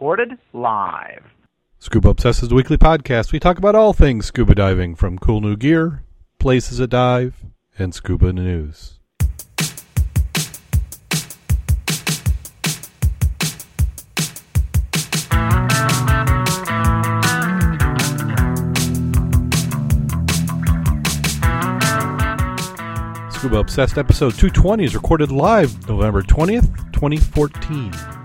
recorded live. Scuba Obsessed is the weekly podcast. We talk about all things scuba diving, from cool new gear, places to dive, and scuba news. Scuba Obsessed episode 220 is recorded live November 20th, 2014.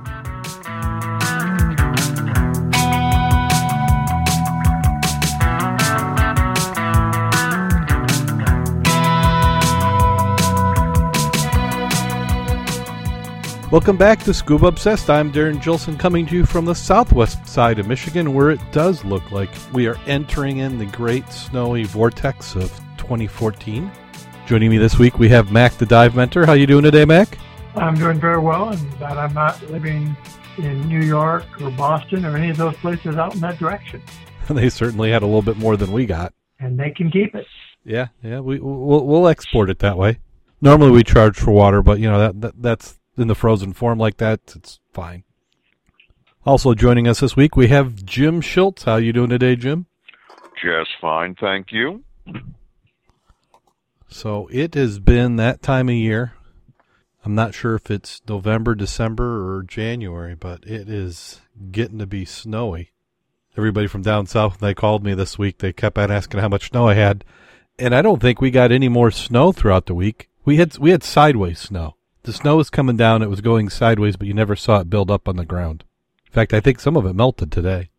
Welcome back to Scuba Obsessed. I'm Darren Gilson coming to you from the southwest side of Michigan where it does look like we are entering in the great snowy vortex of 2014. Joining me this week we have Mac the Dive Mentor. How you doing today, Mac? I'm doing very well and that I'm not living in New York or Boston or any of those places out in that direction. they certainly had a little bit more than we got. And they can keep it. Yeah, yeah, we we'll, we'll export it that way. Normally we charge for water, but you know that, that that's in the frozen form like that, it's fine. Also joining us this week, we have Jim Schultz. How you doing today, Jim? Just fine, thank you. So it has been that time of year. I'm not sure if it's November, December, or January, but it is getting to be snowy. Everybody from down south, they called me this week. They kept on asking how much snow I had, and I don't think we got any more snow throughout the week. We had we had sideways snow the snow was coming down. It was going sideways, but you never saw it build up on the ground. In fact, I think some of it melted today.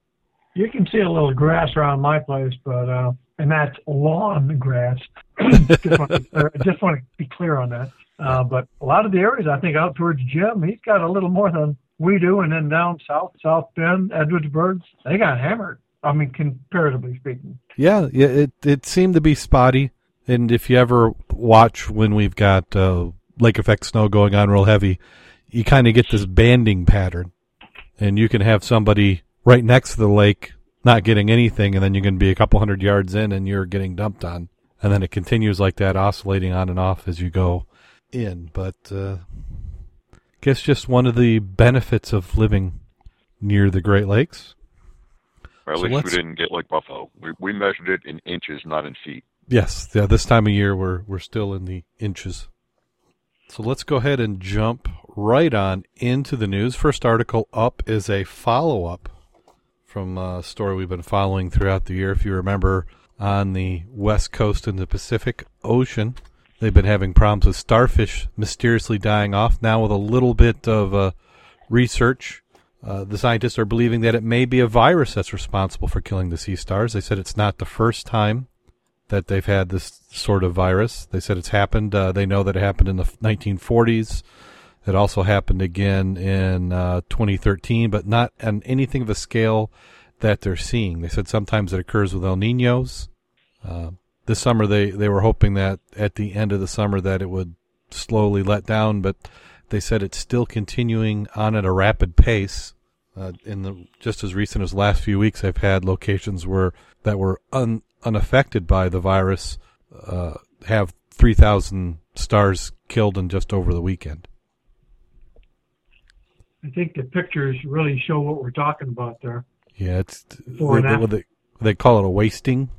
You can see a little grass around my place, but uh, and that's lawn grass. just, want to, just want to be clear on that. Uh, but a lot of the areas, I think, out towards Jim, he's got a little more than we do, and then down south, South Bend, Edwardsburg, they got hammered. I mean, comparatively speaking. Yeah, yeah, it it seemed to be spotty. And if you ever watch when we've got uh, lake effect snow going on real heavy, you kind of get this banding pattern. And you can have somebody right next to the lake not getting anything, and then you can be a couple hundred yards in and you're getting dumped on. And then it continues like that, oscillating on and off as you go in. But uh, I guess just one of the benefits of living near the Great Lakes. Well, at so least we didn't get like Buffalo. We, we measured it in inches, not in feet. Yes, yeah. This time of year, we're we're still in the inches. So let's go ahead and jump right on into the news. First article up is a follow up from a story we've been following throughout the year. If you remember, on the west coast in the Pacific Ocean, they've been having problems with starfish mysteriously dying off. Now, with a little bit of uh, research, uh, the scientists are believing that it may be a virus that's responsible for killing the sea stars. They said it's not the first time that they've had this sort of virus. They said it's happened. Uh, they know that it happened in the 1940s. It also happened again in uh, 2013, but not on anything of a scale that they're seeing. They said sometimes it occurs with El Ninos. Uh, this summer, they, they were hoping that at the end of the summer that it would slowly let down, but they said it's still continuing on at a rapid pace. Uh, in the just as recent as last few weeks, I've had locations where that were un, unaffected by the virus uh, have 3,000 stars killed in just over the weekend. I think the pictures really show what we're talking about there. Yeah, it's they, they, they, call it a wasting.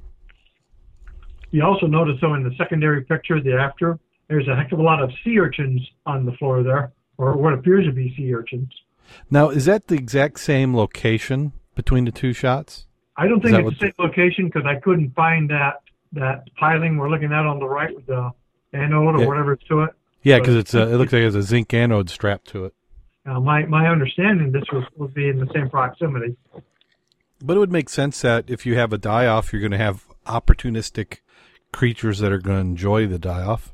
You also notice, though, in the secondary picture, the after, there's a heck of a lot of sea urchins on the floor there, or what appears to be sea urchins. Now, is that the exact same location between the two shots? I don't think it's the same location because I couldn't find that that piling we're looking at on the right with the anode or yeah. whatever it's to it. Yeah, because it's a, it looks like it's a zinc anode strapped to it. Uh, my my understanding this was would be in the same proximity. But it would make sense that if you have a die off, you're going to have opportunistic creatures that are going to enjoy the die off.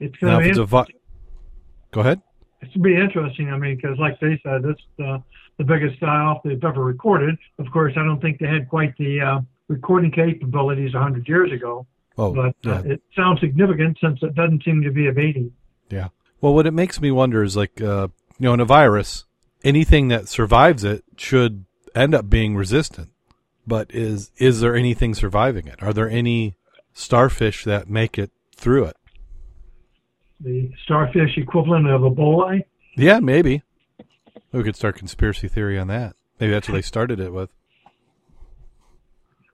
It's going to be. Vi- Go ahead. It's going to be interesting. I mean, because like they said, this uh, the biggest die-off they've ever recorded. Of course, I don't think they had quite the uh, recording capabilities 100 years ago. Oh, but uh, it sounds significant since it doesn't seem to be abating. Yeah. Well, what it makes me wonder is like, uh, you know, in a virus, anything that survives it should end up being resistant. But is is there anything surviving it? Are there any starfish that make it through it? The starfish equivalent of Ebola? Yeah, maybe. We could start conspiracy theory on that. Maybe that's what they started it with.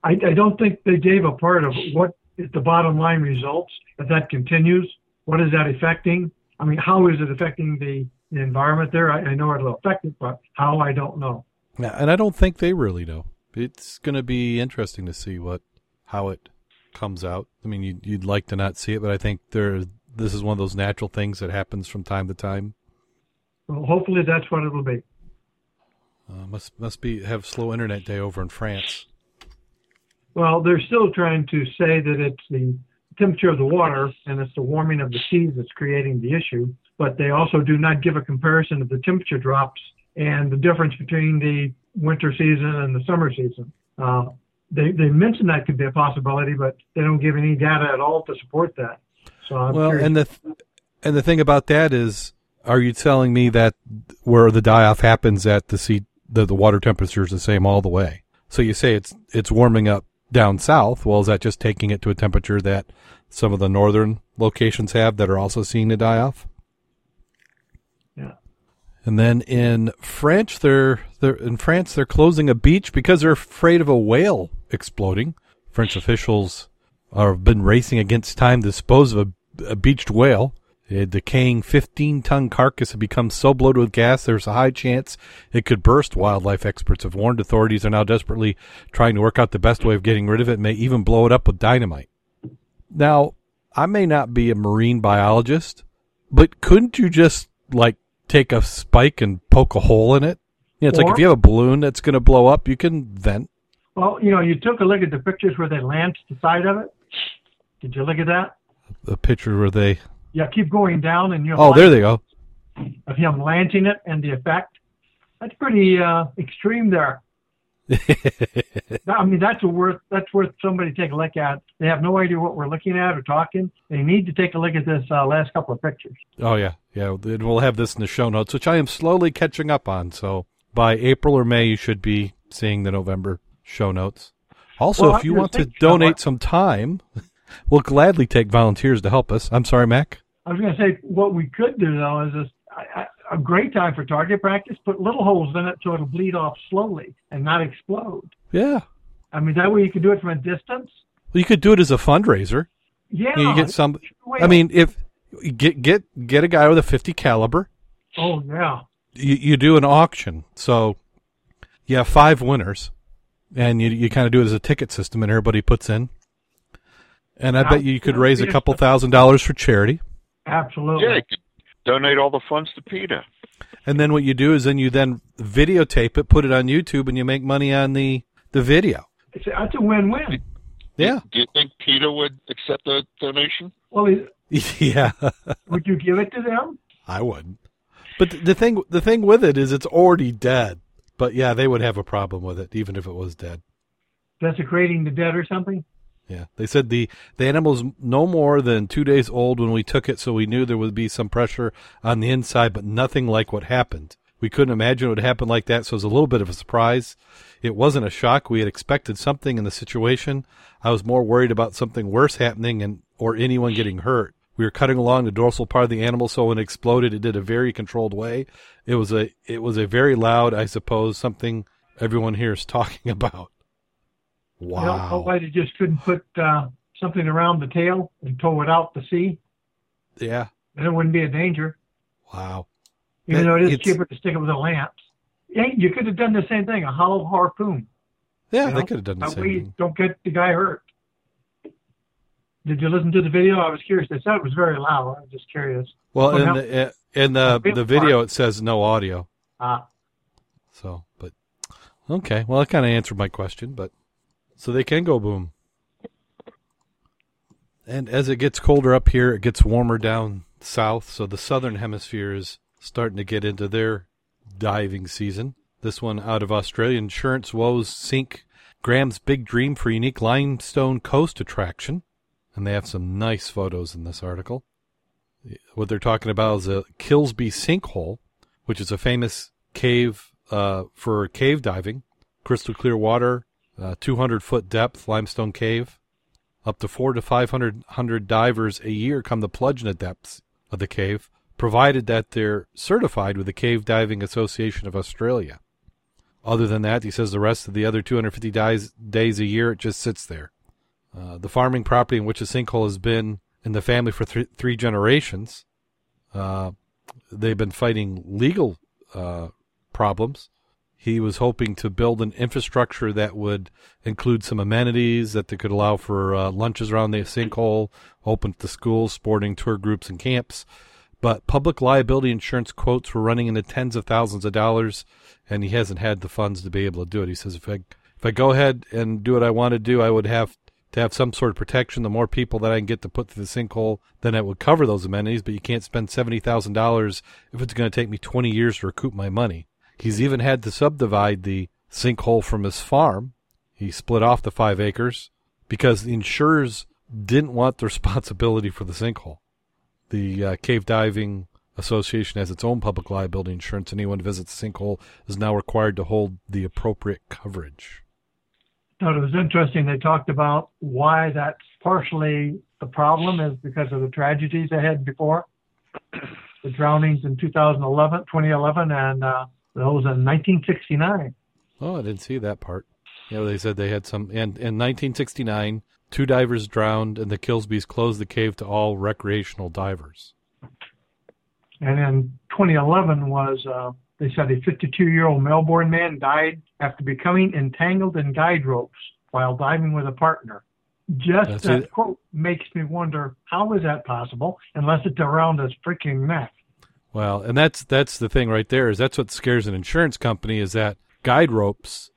I, I don't think they gave a part of what is the bottom line results. If that continues, what is that affecting? I mean, how is it affecting the, the environment there? I, I know it'll affect it, but how I don't know. Yeah, and I don't think they really know. It's going to be interesting to see what how it comes out. I mean, you'd, you'd like to not see it, but I think there this is one of those natural things that happens from time to time. Well, hopefully that's what it'll be. Uh, must must be have slow internet day over in France. Well, they're still trying to say that it's the temperature of the water and it's the warming of the seas that's creating the issue, but they also do not give a comparison of the temperature drops and the difference between the winter season and the summer season. Uh, they they mention that could be a possibility, but they don't give any data at all to support that. So I'm well, curious. and the th- and the thing about that is, are you telling me that where the die off happens at the sea, the the water temperature is the same all the way? So you say it's it's warming up down south. Well, is that just taking it to a temperature that some of the northern locations have that are also seeing the die off? Yeah. And then in France, they're, they're in France they're closing a beach because they're afraid of a whale exploding. French officials have been racing against time to dispose of a, a beached whale. Uh, a decaying 15 ton carcass had become so bloated with gas there's a high chance it could burst. Wildlife experts have warned authorities are now desperately trying to work out the best way of getting rid of it and may even blow it up with dynamite. Now, I may not be a marine biologist, but couldn't you just like take a spike and poke a hole in it? You know, it's Or- like if you have a balloon that's going to blow up, you can vent. Well, you know, you took a look at the pictures where they lanced the side of it. Did you look at that? The picture where they. Yeah, keep going down and you Oh, there they go. of him launching it and the effect. That's pretty uh, extreme there. I mean, that's a worth that's worth somebody take a look at. They have no idea what we're looking at or talking. They need to take a look at this uh, last couple of pictures. Oh yeah, yeah. We'll have this in the show notes, which I am slowly catching up on. So by April or May, you should be seeing the November show notes. Also, Well, if you want to think, you know donate some time, we'll gladly take volunteers to help us. I'm sorry, Mac. I was going to say what we could do though is this, I, I, a great time for target practice. Put little holes in it so it'll bleed off slowly and not explode. Yeah, I mean, that way you can do it from a distance. well, you could do it as a fundraiser. Yeah. You get some. I mean, if get get get a guy with a 50 caliber, Oh yeah. you, you do an auction. So you have five winners, and you you kind of do it as a ticket system, and everybody puts in. And I bet you could raise a couple thousand dollars for charity. Absolutely. Yeah, donate all the funds to PETA. And then what you do is then you then videotape it, put it on YouTube, and you make money on the the video. It's, that's a win-win. Yeah, Do you think PETA would accept a donation? Well, yeah. would you give it to them? I wouldn't. But th- the thing the thing with it is it's already dead. But yeah, they would have a problem with it even if it was dead. Desecrating the dead or something? Yeah, they said the the animal's no more than two days old when we took it, so we knew there would be some pressure on the inside, but nothing like what happened. We couldn't imagine it would happen like that, so it was a little bit of a surprise. It wasn't a shock. We had expected something in the situation. I was more worried about something worse happening and or anyone getting hurt. We were cutting along the dorsal part of the animal, so when it exploded, it did a very controlled way. It was a it was a very loud, I suppose, something everyone here is talking about. Know, Wow. they just couldn't put uh, something around the tail and tow it out to sea? Yeah. Then it wouldn't be a danger. Wow. Even That- though it is cheaper to stick it with a lance. Yeah, you could have done the same thing, a hollow harpoon. Yeah, you they could have done the That same way thing. don't get the guy hurt. Did you listen to the video? I was curious. They said it was very loud. I was just curious. Well, in the in the Bit the video it says no audio. Uh, So, but okay. Well, that kind of answered my question, but so they can go boom. And as it gets colder up here, it gets warmer down south. So the southern hemisphere is starting to get into their diving season. This one out of Australia, Insurance Woes sink Graham's big dream for unique limestone coast attraction, and they have some nice photos in this article. What they're talking about is a Kilsby sinkhole, which is a famous cave uh, for cave diving. Crystal clear water, uh, 200 foot depth limestone cave. Up to four to 500 hundred divers a year come to plunge in the depths of the cave. provided that they're certified with the Cave Diving Association of Australia. Other than that, he says the rest of the other 250 days, days a year, it just sits there. Uh, the farming property in which the sinkhole has been in the family for th- three generations, uh, they've been fighting legal uh, problems. He was hoping to build an infrastructure that would include some amenities that they could allow for uh, lunches around the sinkhole, open to schools, sporting tour groups, and camps. But public liability insurance quotes were running into tens of thousands of dollars, and he hasn't had the funds to be able to do it. He says, if I if I go ahead and do what I want to do, I would have to have some sort of protection. The more people that I can get to put through the sinkhole, then it would cover those amenities. But you can't spend seventy thousand dollars if it's going to take me twenty years to recoup my money. He's even had to subdivide the sinkhole from his farm. He split off the five acres because the insurers didn't want the responsibility for the sinkhole. The uh, Cave Diving Association has its own public liability insurance. Anyone who visits the sinkhole is now required to hold the appropriate coverage. thought it was interesting. They talked about why that's partially the problem is because of the tragedies they had before, the drownings in 2011, 2011, and uh, those in 1969. Oh, I didn't see that part. Yeah, they said they had some. And in 1969, two divers drowned, and the Kilsbys closed the cave to all recreational divers. And in 2011 was, uh, they said a 52 year old Melbourne man died after becoming entangled in guide ropes while diving with a partner. Just That's that it. quote makes me wonder how is that possible unless it's around his freaking neck. Well, and that's that's the thing right there is that's what scares an insurance company is that guide ropes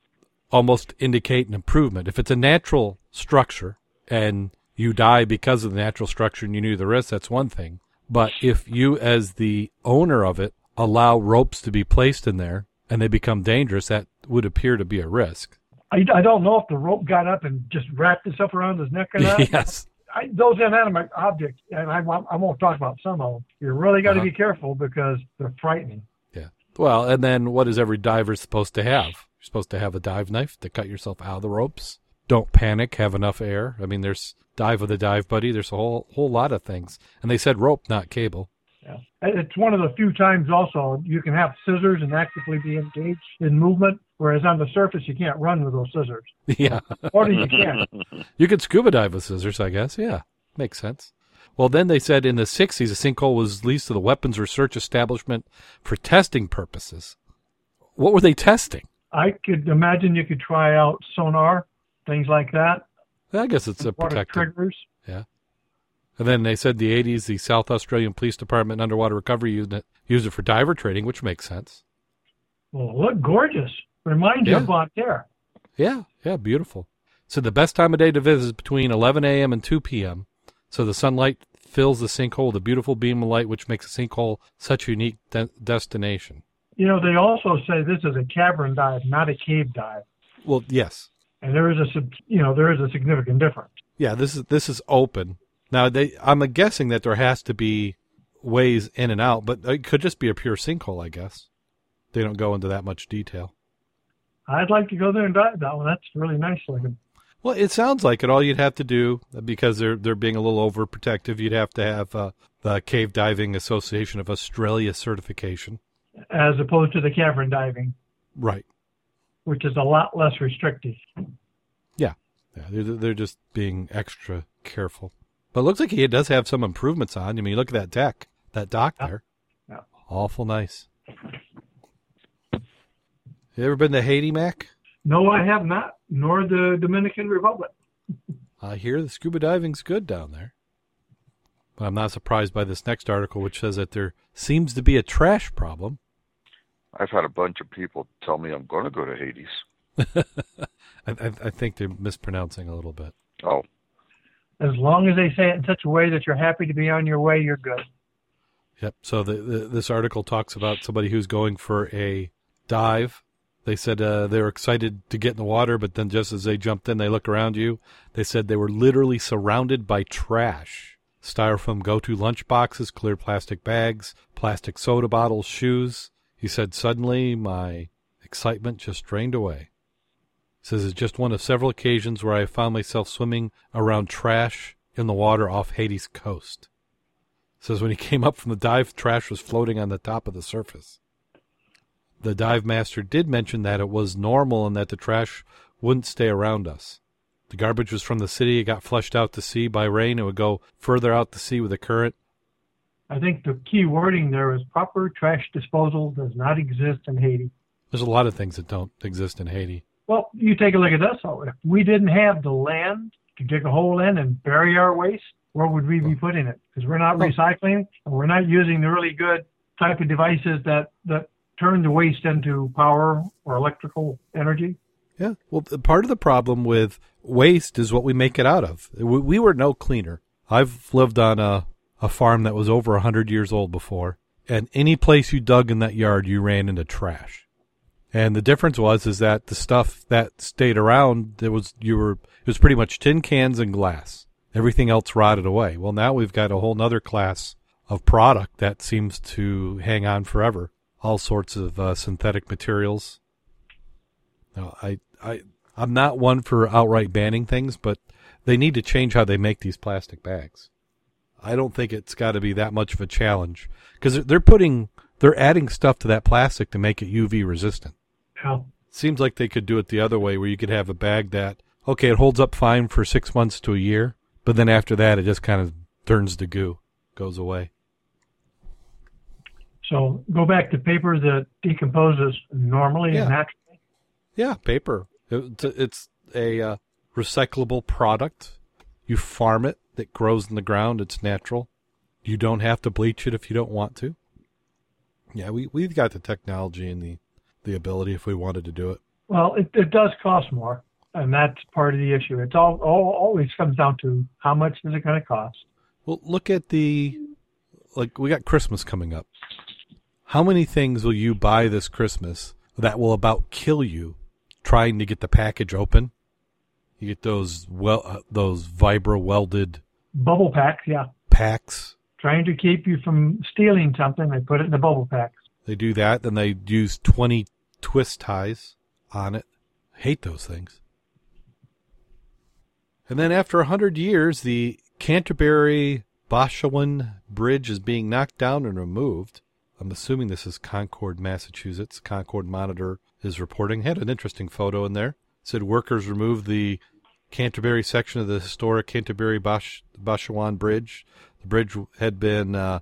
almost indicate an improvement. If it's a natural structure and you die because of the natural structure and you knew the risk, that's one thing. But if you, as the owner of it, allow ropes to be placed in there and they become dangerous, that would appear to be a risk. I, I don't know if the rope got up and just wrapped itself around his neck or not. yes. I, those inanimate objects, and I, won't- I won't talk about some of them. You really got to Uh-huh. be careful because they're frightening. Yeah. Well, and then what is every diver supposed to have? You're supposed to have a dive knife to cut yourself out of the ropes. Don't panic. Have enough air. I mean, there's dive with a dive buddy. There's a whole whole lot of things. And they said rope, not cable. Yeah. It's one of the few times also you can have scissors and actively be engaged in movement, whereas on the surface you can't run with those scissors. yeah. Or you can. You could scuba dive with scissors, I guess. Yeah. Makes sense. Well, then they said in the 60s, a sinkhole was leased to the Weapons Research Establishment for testing purposes. What were they testing? I could imagine you could try out sonar, things like that. I guess it's a Water protected. triggers. And then they said the 80s, the South Australian Police Department Underwater Recovery Unit used it for diver training, which makes sense. Well, it looked gorgeous. Reminds you Yeah. of Bonne Terre. Yeah, yeah, beautiful. So the best time of day to visit is between 11 a.m. and 2 p.m. So the sunlight fills the sinkhole with a beautiful beam of light, which makes the sinkhole such a unique de- destination. You know, they also say this is a cavern dive, not a cave dive. Well, yes, And there is a, you know, there is a significant difference. yeah. This is this is open. Now they, I'm guessing that there has to be ways in and out, but it could just be a pure sinkhole. I guess they don't go into that much detail. I'd like to go there and dive that one. That's really nice looking. Well, it sounds like it. All you'd have to do, because they're they're being a little overprotective, you'd have to have uh, the Cave Diving Association of Australia certification. as opposed to the cavern diving, Right. which is a lot less restrictive. Yeah, they're they're just being extra careful. But it looks like he does have some improvements on. I mean, look at that deck, that dock Yeah. there. Yeah. Awful nice. Have you ever been to Haiti, Mac? No, I have not, nor the Dominican Republic. I hear the scuba diving's good down there. But I'm not surprised by this next article, which says that there seems to be a trash problem. I've had a bunch of people tell me I'm going to go to Hades. I, I, I think they're mispronouncing a little bit. Oh, As long as they say it in such a way that you're happy to be on your way, you're good. Yep. So the, the this article talks about somebody who's going for a dive. They said uh, they were excited to get in the water, but then just as they jumped in, they look around you. They said they were literally surrounded by trash: styrofoam go-to lunch boxes, clear plastic bags, plastic soda bottles, shoes. He said suddenly my excitement just drained away. Says it's just one of several occasions where I found myself swimming around trash in the water off Haiti's coast. says when he came up from the dive, trash was floating on the top of the surface. The dive master did mention that it was normal and that the trash wouldn't stay around us. The garbage was from the city. It got flushed out to sea by rain. It would go further out to sea with the current. I think the key wording there is proper trash disposal does not exist in Haiti. There's a lot of things that don't exist in Haiti. Well, you take a look at us. If we didn't have the land to dig a hole in and bury our waste, where would we be putting it? Because we're not recycling and we're not using the really good type of devices that, that turn the waste into power or electrical energy. Yeah. Well, part of the problem with waste is what we make it out of. We were no cleaner. I've lived on a, a farm that was over a hundred years old before, and any place you dug in that yard, you ran into trash. And the difference was is that the stuff that stayed around, there was you were it was pretty much tin cans and glass. Everything else rotted away. Well, now we've got a whole nother class of product that seems to hang on forever. All sorts of uh, synthetic materials. Now, I I I'm not one for outright banning things, but they need to change how they make these plastic bags. I don't think it's got to be that much of a challenge because they're putting they're adding stuff to that plastic to make it UV resistant. Yeah. Seems like they could do it the other way, where you could have a bag that okay, it holds up fine for six months to a year, but then after that, it just kind of turns to goo, goes away. So go back to paper that decomposes normally yeah. and naturally. Yeah, paper. It's a, it's a uh, recyclable product. You farm it, it grows in the ground, it's natural. You don't have to bleach it if you don't want to. Yeah, we, we've got the technology and the, the ability if we wanted to do it. Well, it, it does cost more, and that's part of the issue. It's all, all always comes down to how much is it going to cost. Well, look at the like we got Christmas coming up. How many things will you buy this Christmas that will about kill you trying to get the package open. You get those well uh, those vibro welded bubble packs, yeah. Packs. Trying to keep you from stealing something, they put it in the bubble packs. They do that, then they use twenty twist ties on it. Hate those things. And then after a hundred years, the Canterbury Boscawen Bridge is being knocked down and removed. I'm assuming this is Concord, Massachusetts. Concord Monitor is reporting. Had an interesting photo in there. It said workers removed the Canterbury section of the historic Canterbury Bosch, Boscawen Bridge. The bridge had been uh,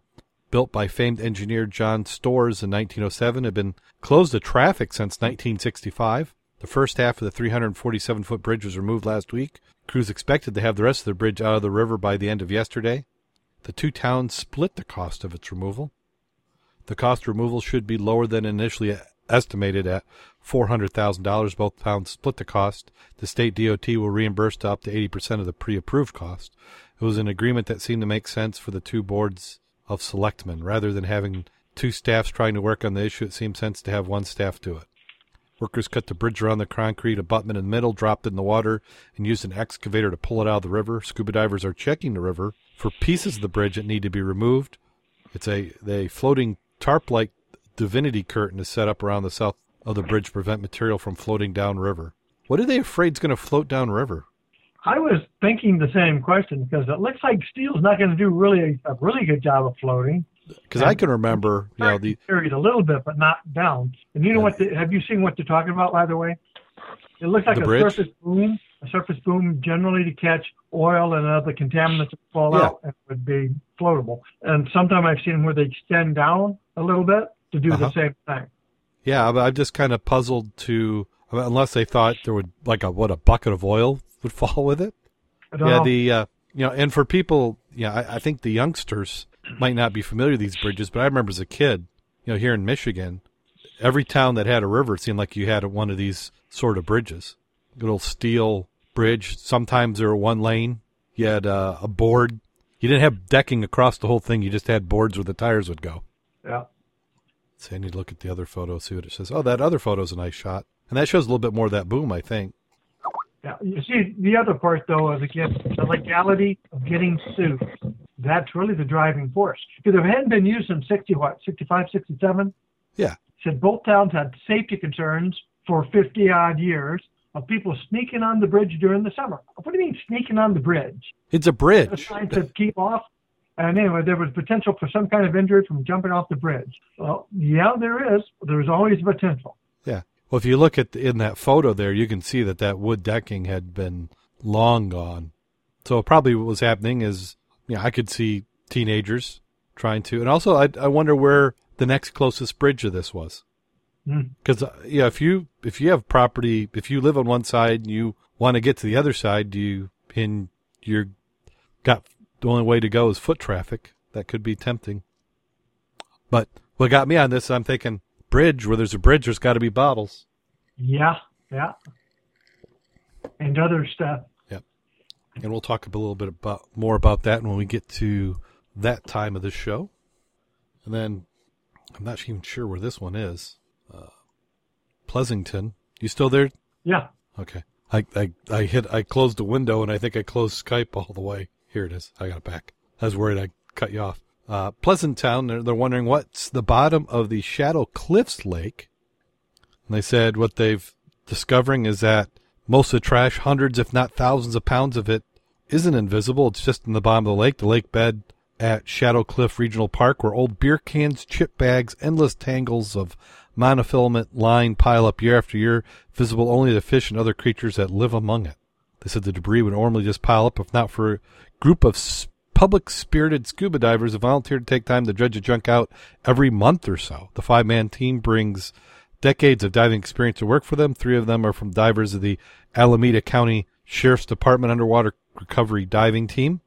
built by famed engineer John Storrs in 1907. Had been closed to traffic since 1965. The first half of the 347 foot bridge was removed last week. Crews expected to have the rest of the bridge out of the river by the end of yesterday. The two towns split the cost of its removal. The cost removal should be lower than initially estimated at $400,000. Both towns split the cost. The state DOT will reimburse up to 80% of the pre-approved cost. It was an agreement that seemed to make sense for the two boards of selectmen. Rather than having two staffs trying to work on the issue, it seemed sense to have one staff do it. Workers cut the bridge around the concrete abutment in the middle, dropped it in the water, and used an excavator to pull it out of the river. Scuba divers are checking the river for pieces of the bridge that need to be removed. It's a, a floating tarp-like turbidity curtain is set up around the south of the bridge to prevent material from floating downriver. What are they afraid is going to float downriver? I was thinking the same question because it looks like steel's not going to do really a, a really good job of floating. Because I can remember, you know, the carried a little bit, but not down. And you know what? The, have you seen what they're talking about? By the way, it looks like a bridge? surface boom. A surface boom generally to catch oil and other contaminants that fall yeah. out and would be floatable. And sometimes I've seen where they extend down a little bit to do uh-huh. the same thing. Yeah, but I'm just kind of puzzled to unless they thought there would like a what a bucket of oil would fall with it. yeah, know. the uh, you know, and for people, yeah, I, I think the youngsters might not be familiar with these bridges, but I remember as a kid, you know, here in Michigan, every town that had a river it seemed like you had one of these sort of bridges. Good old steel bridge. Sometimes there were one lane. You had uh, a board. You didn't have decking across the whole thing. You just had boards where the tires would go. Yeah. So I need to look at the other photo, see what it says. Oh, that other photo's a nice shot. And that shows a little bit more of that boom, I think. Yeah, you see, the other part, though, is again, the legality of getting sued. That's really the driving force. Because if it hadn't been used in 60, what, 65, 67? Yeah. Said both towns had safety concerns for 50 odd years of people sneaking on the bridge during the summer. What do you mean sneaking on the bridge? It's a bridge. They're trying to keep off And anyway, there was potential for some kind of injury from jumping off the bridge. Well, yeah, there is. There's always potential. Yeah. Well, if you look at the, in that photo there, you can see that that wood decking had been long gone. So probably what was happening is, yeah, I could see teenagers trying to, and also I, I wonder where the next closest bridge to this was. Because mm. uh, yeah, if you if you have property, if you live on one side and you want to get to the other side, do you and you're got the only way to go is foot traffic. That could be tempting. But what got me on this, I'm thinking bridge. Where there's a bridge, there's got to be bottles. Yeah, yeah, and other stuff. And we'll talk a little bit about more about that when we get to that time of the show. And then I'm not even sure where this one is. Uh, Pleasanton. You still there? Yeah. Okay. I, I, I hit, I closed the window and I think I closed Skype all the way. Here it is. I got it back. I was worried I cut you off. Uh, Pleasant Town, they're, they're wondering what's the bottom of the Shadow Cliffs Lake. And they said what they've discovering is that most of the trash, hundreds if not thousands of pounds of it, isn't invisible. It's just in the bottom of the lake. The lake bed at Shadow Cliff Regional Park, where old beer cans, chip bags, endless tangles of monofilament line pile up year after year, visible only to fish and other creatures that live among it. They said the debris would normally just pile up if not for a group of public spirited scuba divers who volunteer to take time to dredge the junk out every month or so. The five man team brings decades of diving experience to work for them. Three of them are from divers of the Alameda County Sheriff's Department Underwater Recovery Diving Team.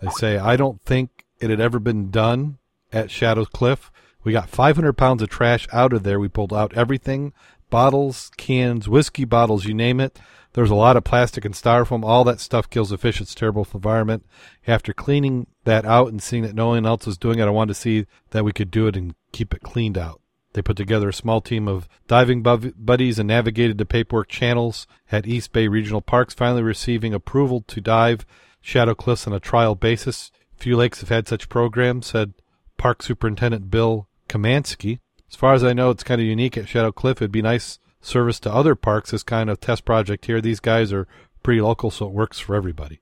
They say, I don't think it had ever been done at Shadow Cliff. We got 500 pounds of trash out of there. We pulled out everything bottles, cans, whiskey bottles, you name it. There's a lot of plastic and styrofoam. All that stuff kills the fish. It's terrible for the environment. After cleaning that out and seeing that no one else was doing it, I wanted to see that we could do it and keep it cleaned out. They put together a small team of diving buddies and navigated the paperwork channels at East Bay Regional Parks, finally receiving approval to dive Shadow Cliffs on a trial basis. Few lakes have had such programs, said Park Superintendent Bill Kamansky. As far as I know, it's kind of unique at Shadow Cliff. It'd be nice service to other parks, this kind of test project here. These guys are pretty local, so it works for everybody.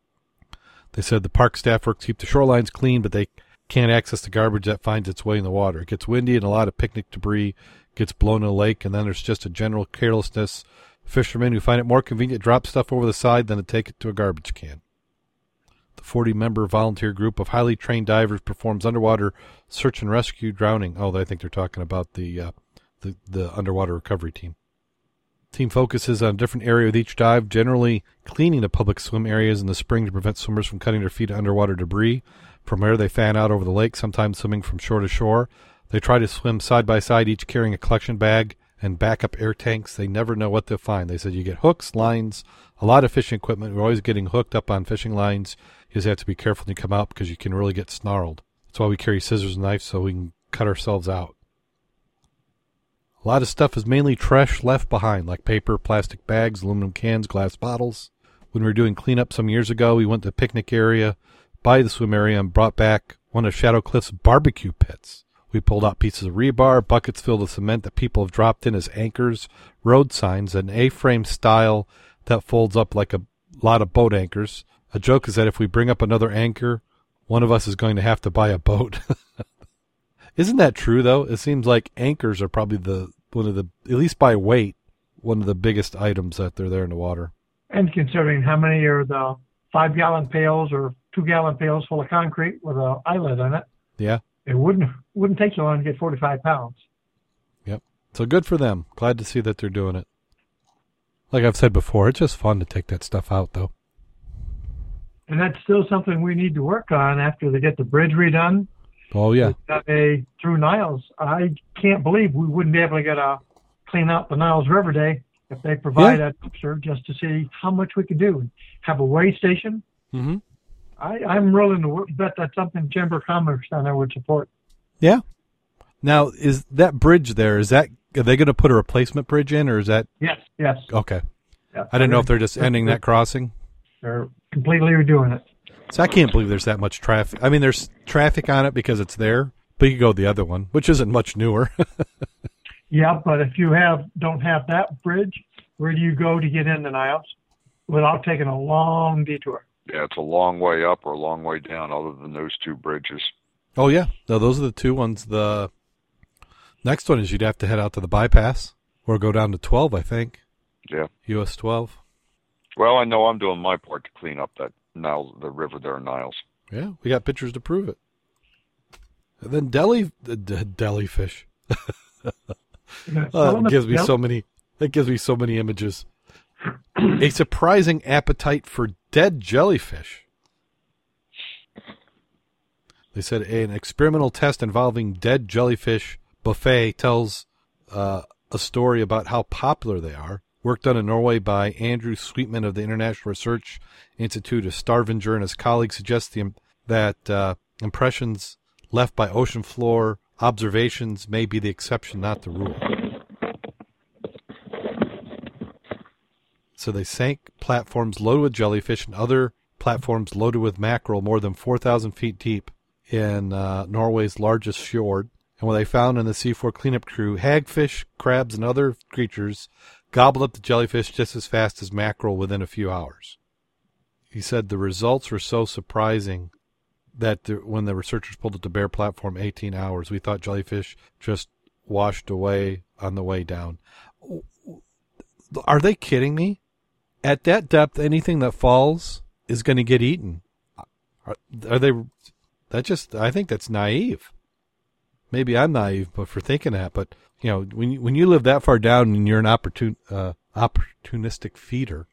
They said the park staff works keep the shorelines clean, but they can't access the garbage that finds its way in the water. It gets windy and a lot of picnic debris gets blown in the lake, and then there's just a general carelessness. Fishermen who find it more convenient drop stuff over the side than to take it to a garbage can. The 40 member volunteer group of highly trained divers performs underwater search and rescue drowning. Oh, I think they're talking about the, uh, the, the underwater recovery team. Team focuses on a different area with each dive, generally cleaning the public swim areas in the spring to prevent swimmers from cutting their feet underwater debris. From where they fan out over the lake, sometimes swimming from shore to shore. They try to swim side by side, each carrying a collection bag and backup air tanks. They never know what they'll find. They said you get hooks, lines, a lot of fishing equipment. We're always getting hooked up on fishing lines. You just have to be careful when you come out because you can really get snarled. That's why we carry scissors and knives so we can cut ourselves out. A lot of stuff is mainly trash left behind, like paper, plastic bags, aluminum cans, glass bottles. When we were doing cleanup some years ago, we went to a picnic area by the swim area and brought back one of Shadow Cliff's barbecue pits. We pulled out pieces of rebar, buckets filled with cement that people have dropped in as anchors, road signs, an A-frame style that folds up like a lot of boat anchors, a joke is that if we bring up another anchor, one of us is going to have to buy a boat. Isn't that true though? It seems like anchors are probably the one of the at least by weight one of the biggest items that they're there in the water. And considering how many are the five gallon pails or two gallon pails full of concrete with an eyelet on it. Yeah. It wouldn't wouldn't take you long to get forty five pounds. Yep. So good for them. Glad to see that they're doing it. Like I've said before, it's just fun to take that stuff out though and that's still something we need to work on after they get the bridge redone. Oh yeah. A, through Niles, I can't believe we wouldn't be able to get a clean out the Niles River Day if they provide yeah. a dumpster just to see how much we could do. Have a weigh station. Mm-hmm. I, I'm willing to bet that's something Chamber of Commerce down there would support. Yeah. Now, is that bridge there? Is that are they going to put a replacement bridge in, or is that? Yes. Yes. Okay. Yeah, I didn't know if they're just ending that crossing. They're completely redoing it. So I can't believe there's that much traffic. I mean, there's traffic on it because it's there, but you could go the other one, which isn't much newer. yeah, but if you have don't have that bridge, where do you go to get in the Niles without taking a long detour? Yeah, it's a long way up or a long way down, other than those two bridges. Oh yeah, no, those are the two ones. The next one is you'd have to head out to the bypass or go down to twelve, I think. Yeah. US twelve. Well, I know I'm doing my part to clean up that Nile, the river there, Niles. Yeah, we got pictures to prove it. And then deli, uh, the deli fish. Oh, it gives me so many. It gives me so many images. A surprising appetite for dead jellyfish. They said an experimental test involving dead jellyfish buffet tells uh, a story about how popular they are. Work done in Norway by Andrew Sweetman of the International Research Institute of Stavanger and his colleagues suggest the, that uh, impressions left by ocean floor observations may be the exception, not the rule. So they sank platforms loaded with jellyfish and other platforms loaded with mackerel more than 4,000 feet deep in uh, Norway's largest fjord. And what they found in the seafloor cleanup crew, hagfish, crabs, and other creatures gobbled up the jellyfish just as fast as mackerel within a few hours. He said the results were so surprising that the, when the researchers pulled up the bare platform 18 hours, we thought jellyfish just washed away on the way down. Are they kidding me? At that depth, anything that falls is going to get eaten. Are, are they? That just I think that's naive. Maybe I'm naive, but for thinking that. But you know, when you, when you live that far down and you're an opportun uh, opportunistic feeder,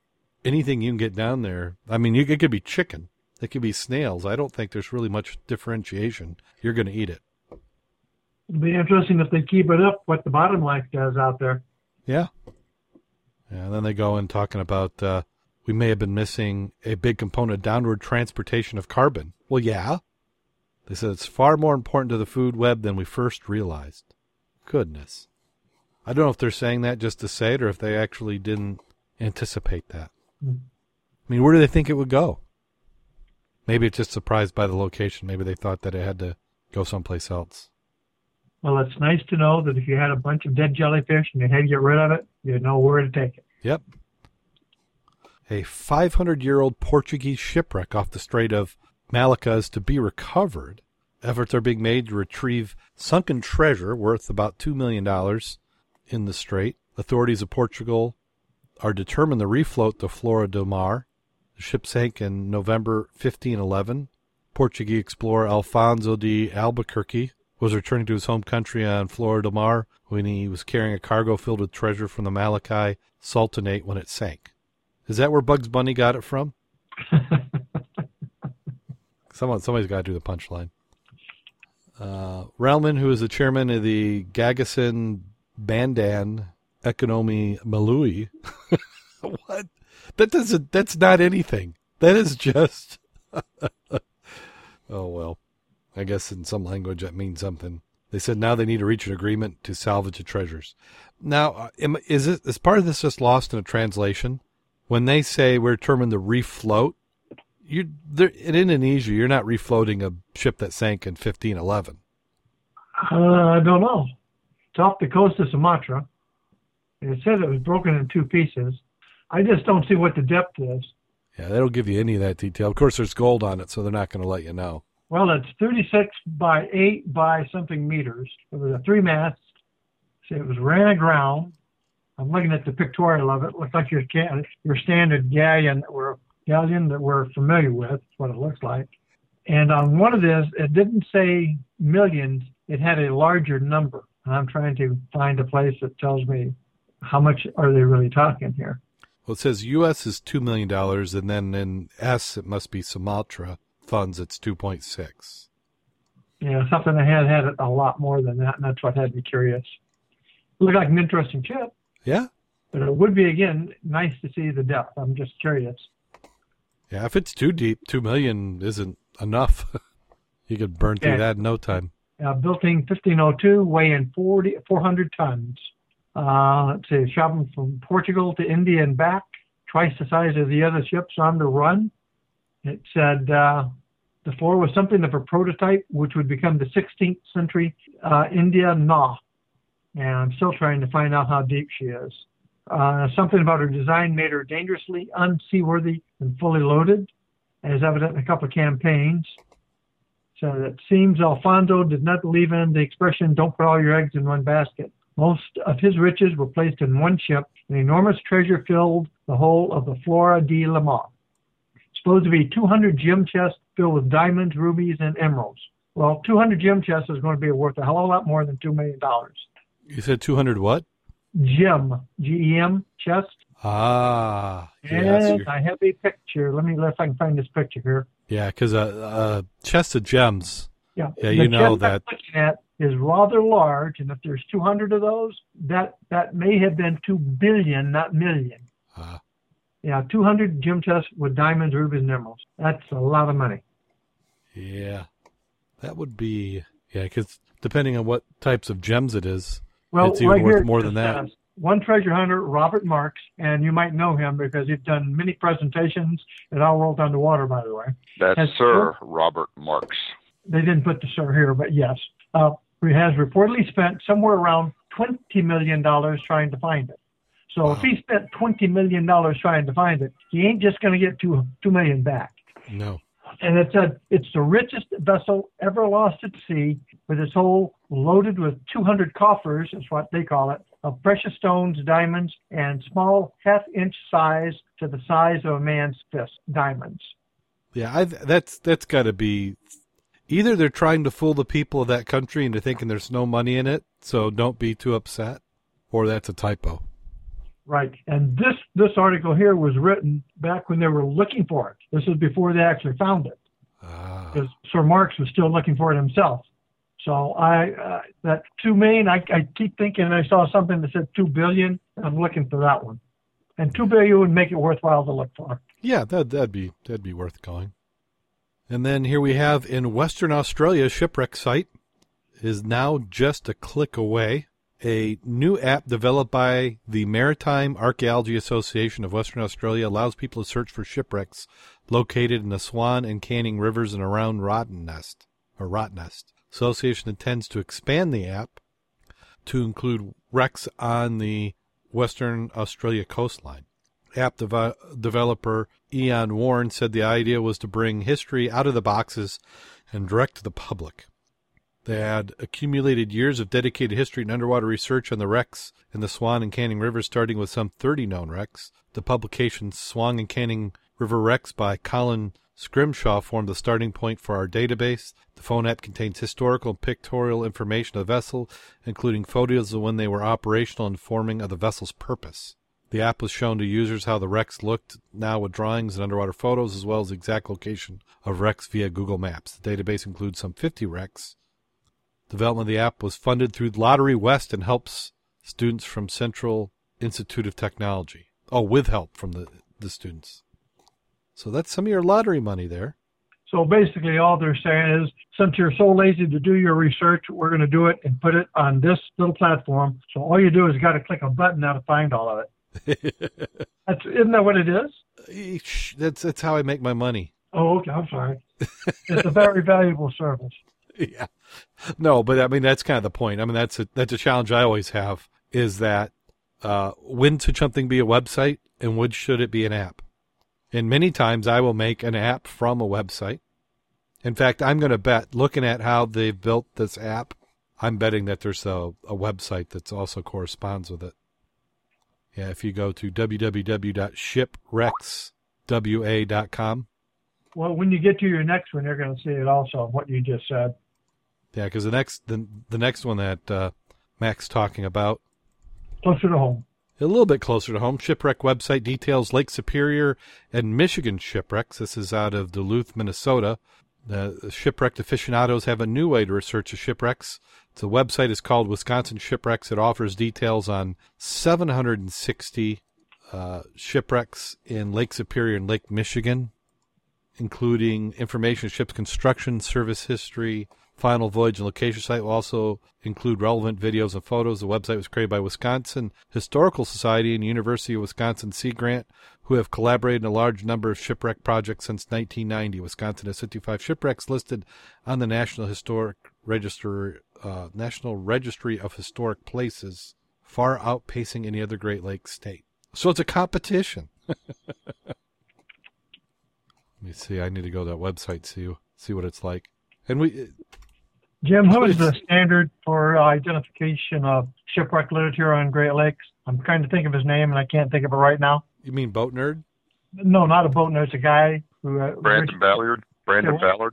anything you can get down there. I mean, you, it could be chicken, it could be snails. I don't think there's really much differentiation. You're going to eat it. It'll be interesting if they keep it up. What the bottom life does out there. Yeah. And then they go in talking about uh, we may have been missing a big component downward transportation of carbon. Well, yeah. They said it's far more important to the food web than we first realized. Goodness. I don't know if they're saying that just to say it or if they actually didn't anticipate that. Mm. I mean, where do they think it would go? Maybe it's just surprised by the location. Maybe they thought that it had to go someplace else. Well, it's nice to know that if you had a bunch of dead jellyfish and you had to get rid of it, you'd know where to take it. Yep. A 500 year old Portuguese shipwreck off the Strait of Malacca is to be recovered. Efforts are being made to retrieve sunken treasure worth about $2 million in the strait. Authorities of Portugal are determined to refloat the Flora do Mar. The ship sank in November 1511. Portuguese explorer Alfonso de Albuquerque was returning to his home country on Flora do Mar when he was carrying a cargo filled with treasure from the Malacca Sultanate when it sank. Is that where Bugs Bunny got it from? Someone, somebody's got to do the punchline. Uh, Relman, who is the chairman of the Gagasan Bandan Economy Malui. what? That doesn't. That's not anything. That is just. oh well. I guess in some language that means something. They said now they need to reach an agreement to salvage the treasures. Now, uh, is it is part of this just lost in a translation? When they say we're determined to refloat, you in Indonesia, you're not refloating a ship that sank in 1511. Uh, I don't know. It's off the coast of Sumatra. It said it was broken in two pieces. I just don't see what the depth is. Yeah, they don't give you any of that detail. Of course, there's gold on it, so they're not going to let you know. Well, it's 36 by 8 by something meters. It was a three mast. So it was ran aground. I'm looking at the pictorial of it. it looks like your your standard galleon that we're galleon that we're familiar with. What it looks like. And on one of this, it didn't say millions. It had a larger number. And I'm trying to find a place that tells me how much are they really talking here. Well, it says U.S. is two million dollars, and then in S it must be Sumatra funds. It's two point six. Yeah, something that had had a lot more than that, and that's what had me curious. It looked like an interesting chip. Yeah. But it would be again nice to see the depth. I'm just curious. Yeah, if it's too deep, two million isn't enough. you could burn through yeah. that in no time. Uh, built in 1502, weighing 40, 400 tons. Uh, let's see, shopping from Portugal to India and back, twice the size of the other ships on the run. It said uh, the floor was something of a prototype, which would become the 16th century uh, India Na. And I'm still trying to find out how deep she is. Uh, something about her design made her dangerously unseaworthy and fully loaded. as evident in a couple of campaigns. So it seems Alfonso did not believe in the expression, don't put all your eggs in one basket. Most of his riches were placed in one ship. An enormous treasure filled the whole of the Flora de la Mar. Supposed to be 200 gem chests filled with diamonds, rubies, and emeralds. Well, 200 gem chests is going to be worth a hell of a lot more than $2 million. You said 200 what? Gem, G-E-M, chest. Ah. And I have a picture. Let me, let if I can find this picture here. Yeah, because a, a chest of gems. Yeah, yeah, you know that. I'm looking at is rather large, and if there's 200 of those, that that may have been two billion, not million. Uh, yeah, 200 gem chests with diamonds, rubies, and emeralds. That's a lot of money. Yeah, that would be yeah, because depending on what types of gems it is, well, it's even right worth here, more than that. Says, one treasure hunter, Robert Marx, and you might know him because he's done many presentations at Our World Underwater, by the way. That's Has Sir Robert Marx. They didn't put the sir here, but yes. Uh, he has reportedly spent somewhere around $20 million trying to find it. So Wow. if he spent $20 million trying to find it, he ain't just going to get two, 2 million back. No. And it's a, it's the richest vessel ever lost at sea with its hull loaded with 200 coffers, is what they call it, of precious stones, diamonds, and small half inch size to the size of a man's fist diamonds. Yeah, I, that's that's got to be either they're trying to fool the people of that country into thinking there's no money in it, so don't be too upset, or that's a typo. Right. And this, this article here was written back when they were looking for it. This is before they actually found it Ah, because Sir Marx was still looking for it himself. So I, uh, that two million, I, I keep thinking I saw something that said two billion. I'm looking for that one. And two billion would make it worthwhile to look for. yeah, that that'd be that'd be worth going. And then here we have in Western Australia, shipwreck site is now just a click away. A new app developed by the Maritime Archaeology Association of Western Australia allows people to search for shipwrecks located in the Swan and Canning rivers and around Rottennest or Rottnest. Association intends to expand the app to include wrecks on the Western Australia coastline. App dev- developer Ian Warren said the idea was to bring history out of the boxes and direct to the public. They had accumulated years of dedicated history and underwater research on the wrecks in the Swan and Canning rivers, starting with some 30 known wrecks. The publication Swan and Canning River Wrecks by Colin Scrimshaw formed the starting point for our database. The phone app contains historical and pictorial information of the vessel, including photos of when they were operational and informing of the vessel's purpose. The app was shown to users how the wrecks looked now with drawings and underwater photos, as well as exact location of wrecks via Google Maps. The database includes some 50 wrecks. Development of the app was funded through Lottery West and helps students from Central Institute of Technology. Oh, with help from the, the students. So that's some of your lottery money there. So basically, all they're saying is, since you're so lazy to do your research, we're going to do it and put it on this little platform. So all you do is got to click a button now to find all of it. That's isn't that what it is? That's that's how I make my money. Oh, okay. I'm sorry. it's a very valuable service. yeah. No, but I mean that's kind of the point. I mean that's a that's a challenge I always have is that uh, when should something be a website and when should it be an app? And many times I will make an app from a website. In fact, I'm going to bet, looking at how they've built this app, I'm betting that there's a, a website that also corresponds with it. Yeah, if you go to www.shipwreckswa.com, Well, when you get to your next one, you're going to see it also, what you just said. Yeah, because the next the, the next one that uh, Mac's talking about Closer to home. a little bit closer to home. Shipwreck website details Lake Superior and Michigan shipwrecks. This is out of Duluth, Minnesota. The shipwrecked aficionados have a new way to research the shipwrecks. The website is called Wisconsin Shipwrecks. It offers details on 760 uh, shipwrecks in Lake Superior and Lake Michigan, including information ship's construction, service history, final voyage, and location site. Will also include relevant videos and photos. The website was created by Wisconsin Historical Society and University of Wisconsin Sea Grant, who have collaborated in a large number of shipwreck projects since 1990. Wisconsin has 55 shipwrecks listed on the National Historic Register, uh, National Registry of Historic Places, far outpacing any other Great Lakes state. So it's a competition. Let me see. I need to go to that website see see what it's like. And we, Jim, who is the standard for identification of shipwreck literature on Great Lakes? I'm trying to think of his name and I can't think of it right now. You mean boat nerd? No, not a boat nerd. It's a guy who. Uh, Brendon Baillod. Brendon Baillod.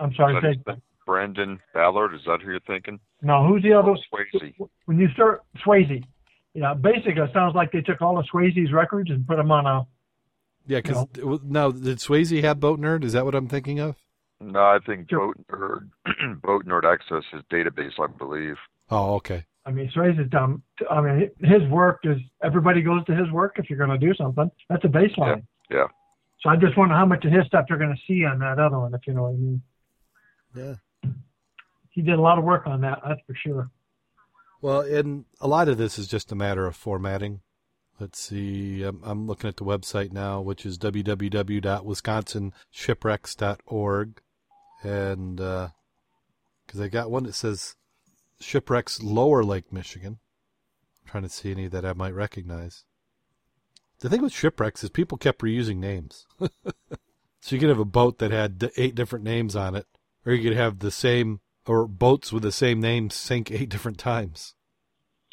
I'm sorry. Say, Brendon Baillod. Is that who you're thinking? No, who's the other? Swayze. When you start Swayze, yeah, basically it sounds like they took all of Swayze's records and put them on a. Yeah, because you know, now did Swayze have Boat Nerd? Is that what I'm thinking of? No, I think sure. Boat Nerd Boat Nerd access his database, I believe. Oh, okay. I mean, Swayze's dumb. I mean, his work is everybody goes to his work if you're going to do something. That's a baseline. Yeah. yeah. So I just wonder how much of his stuff you're going to see on that other one, if you know what I mean. Yeah. He did a lot of work on that, that's for sure. Well, and a lot of this is just a matter of formatting. Let's see. I'm, I'm looking at the website now, which is www.wisconsinshipwrecks.org, and because uh, I got one that says shipwrecks Lower Lake Michigan. I'm trying to see any that I might recognize. The thing with shipwrecks is people kept reusing names. so you could have a boat that had eight different names on it, or you could have the same, or boats with the same name sink eight different times.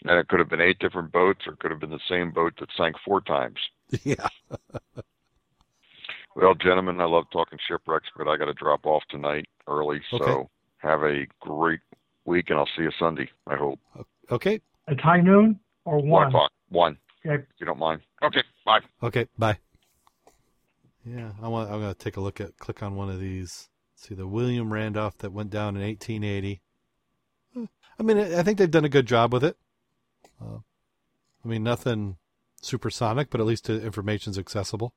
And it could have been eight different boats, or it could have been the same boat that sank four times. Yeah. well, gentlemen, I love talking shipwrecks, but I got to drop off tonight early. Okay. So have a great week, and I'll see you Sunday. I hope. Okay. At high noon or one. One o'clock. One. Okay. If you don't mind. Okay. Bye. Okay. Bye. Yeah, I want. I'm gonna take a look at. Click on one of these. See the William Randolph that went down in 1880. I mean, I think they've done a good job with it. Uh, I mean, nothing supersonic, but at least the information's accessible.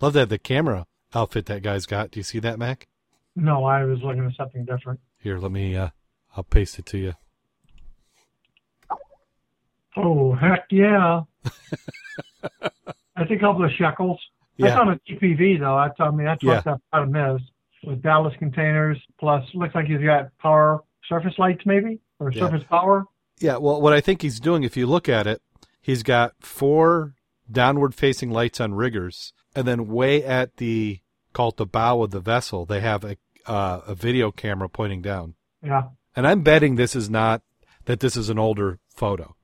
Love that the camera outfit that guy's got. Do you see that, Mac? No, I was looking at something different. Here, let me. Uh, I'll paste it to you. Oh heck yeah! That's a couple of shekels. That's on a TPV though. That's I mean that's yeah. what that bottom is with ballast containers plus looks like he's got power surface lights maybe or yeah. surface power. Yeah, well, what I think he's doing, if you look at it, he's got four downward facing lights on riggers, and then way at the called the bow of the vessel, they have a uh, a video camera pointing down. Yeah. And I'm betting this is not that this is an older photo,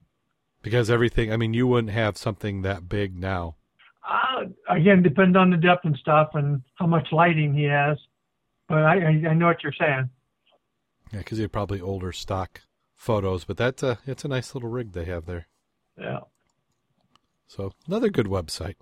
because everything. I mean, you wouldn't have something that big now. Uh, again, depend on the depth and stuff, and how much lighting he has. But I, I, I know what you're saying. Yeah, because they're probably older stock photos, but that's a it's a nice little rig they have there. Yeah. So another good website.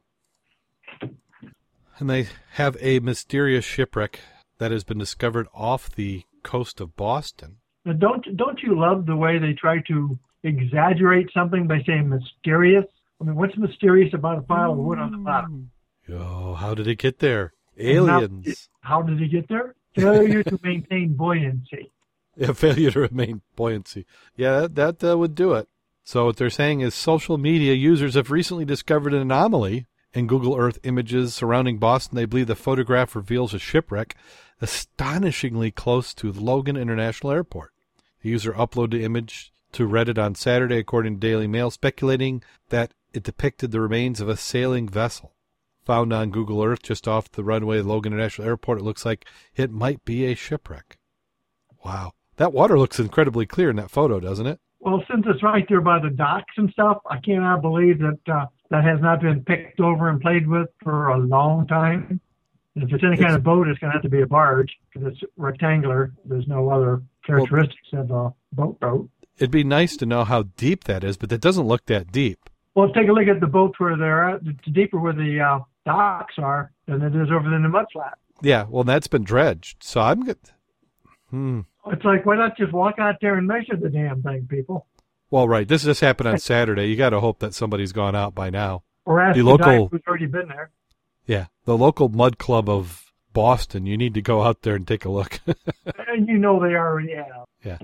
And they have a mysterious shipwreck that has been discovered off the coast of Boston. Now don't don't you love the way they try to exaggerate something by saying mysterious? I mean, what's mysterious about a pile of wood on the bottom? Oh, how did it get there? Aliens. how did it get there? Failure to maintain buoyancy. Yeah, failure to remain buoyancy. Yeah, that, that uh, would do it. So what they're saying is social media users have recently discovered an anomaly in Google Earth images surrounding Boston. They believe the photograph reveals a shipwreck astonishingly close to Logan International Airport. The user uploaded the image to Reddit on Saturday, according to Daily Mail, speculating that it depicted the remains of a sailing vessel. Found on Google Earth just off the runway of Logan International Airport, it looks like it might be a shipwreck. Wow. That water looks incredibly clear in that photo, doesn't it? Well, since it's right there by the docks and stuff, I cannot believe that uh, that has not been picked over and played with for a long time. If it's any it's, kind of boat, it's going to have to be a barge because it's rectangular. There's no other characteristics well, of a boat boat. It'd be nice to know how deep that is, but it doesn't look that deep. Well, take a look at the boats where they're at. It's deeper where the uh, docks are than it is over in the mudflat. Yeah, well, that's been dredged, so I'm good. Hmm. It's like, why not just walk out there and measure the damn thing, people? Well, right. This just happened on Saturday. You got to hope that somebody's gone out by now. Or ask the, the local who's already been there. Yeah, the local mud club of Boston. You need to go out there and take a look. and you know they already have. Yeah.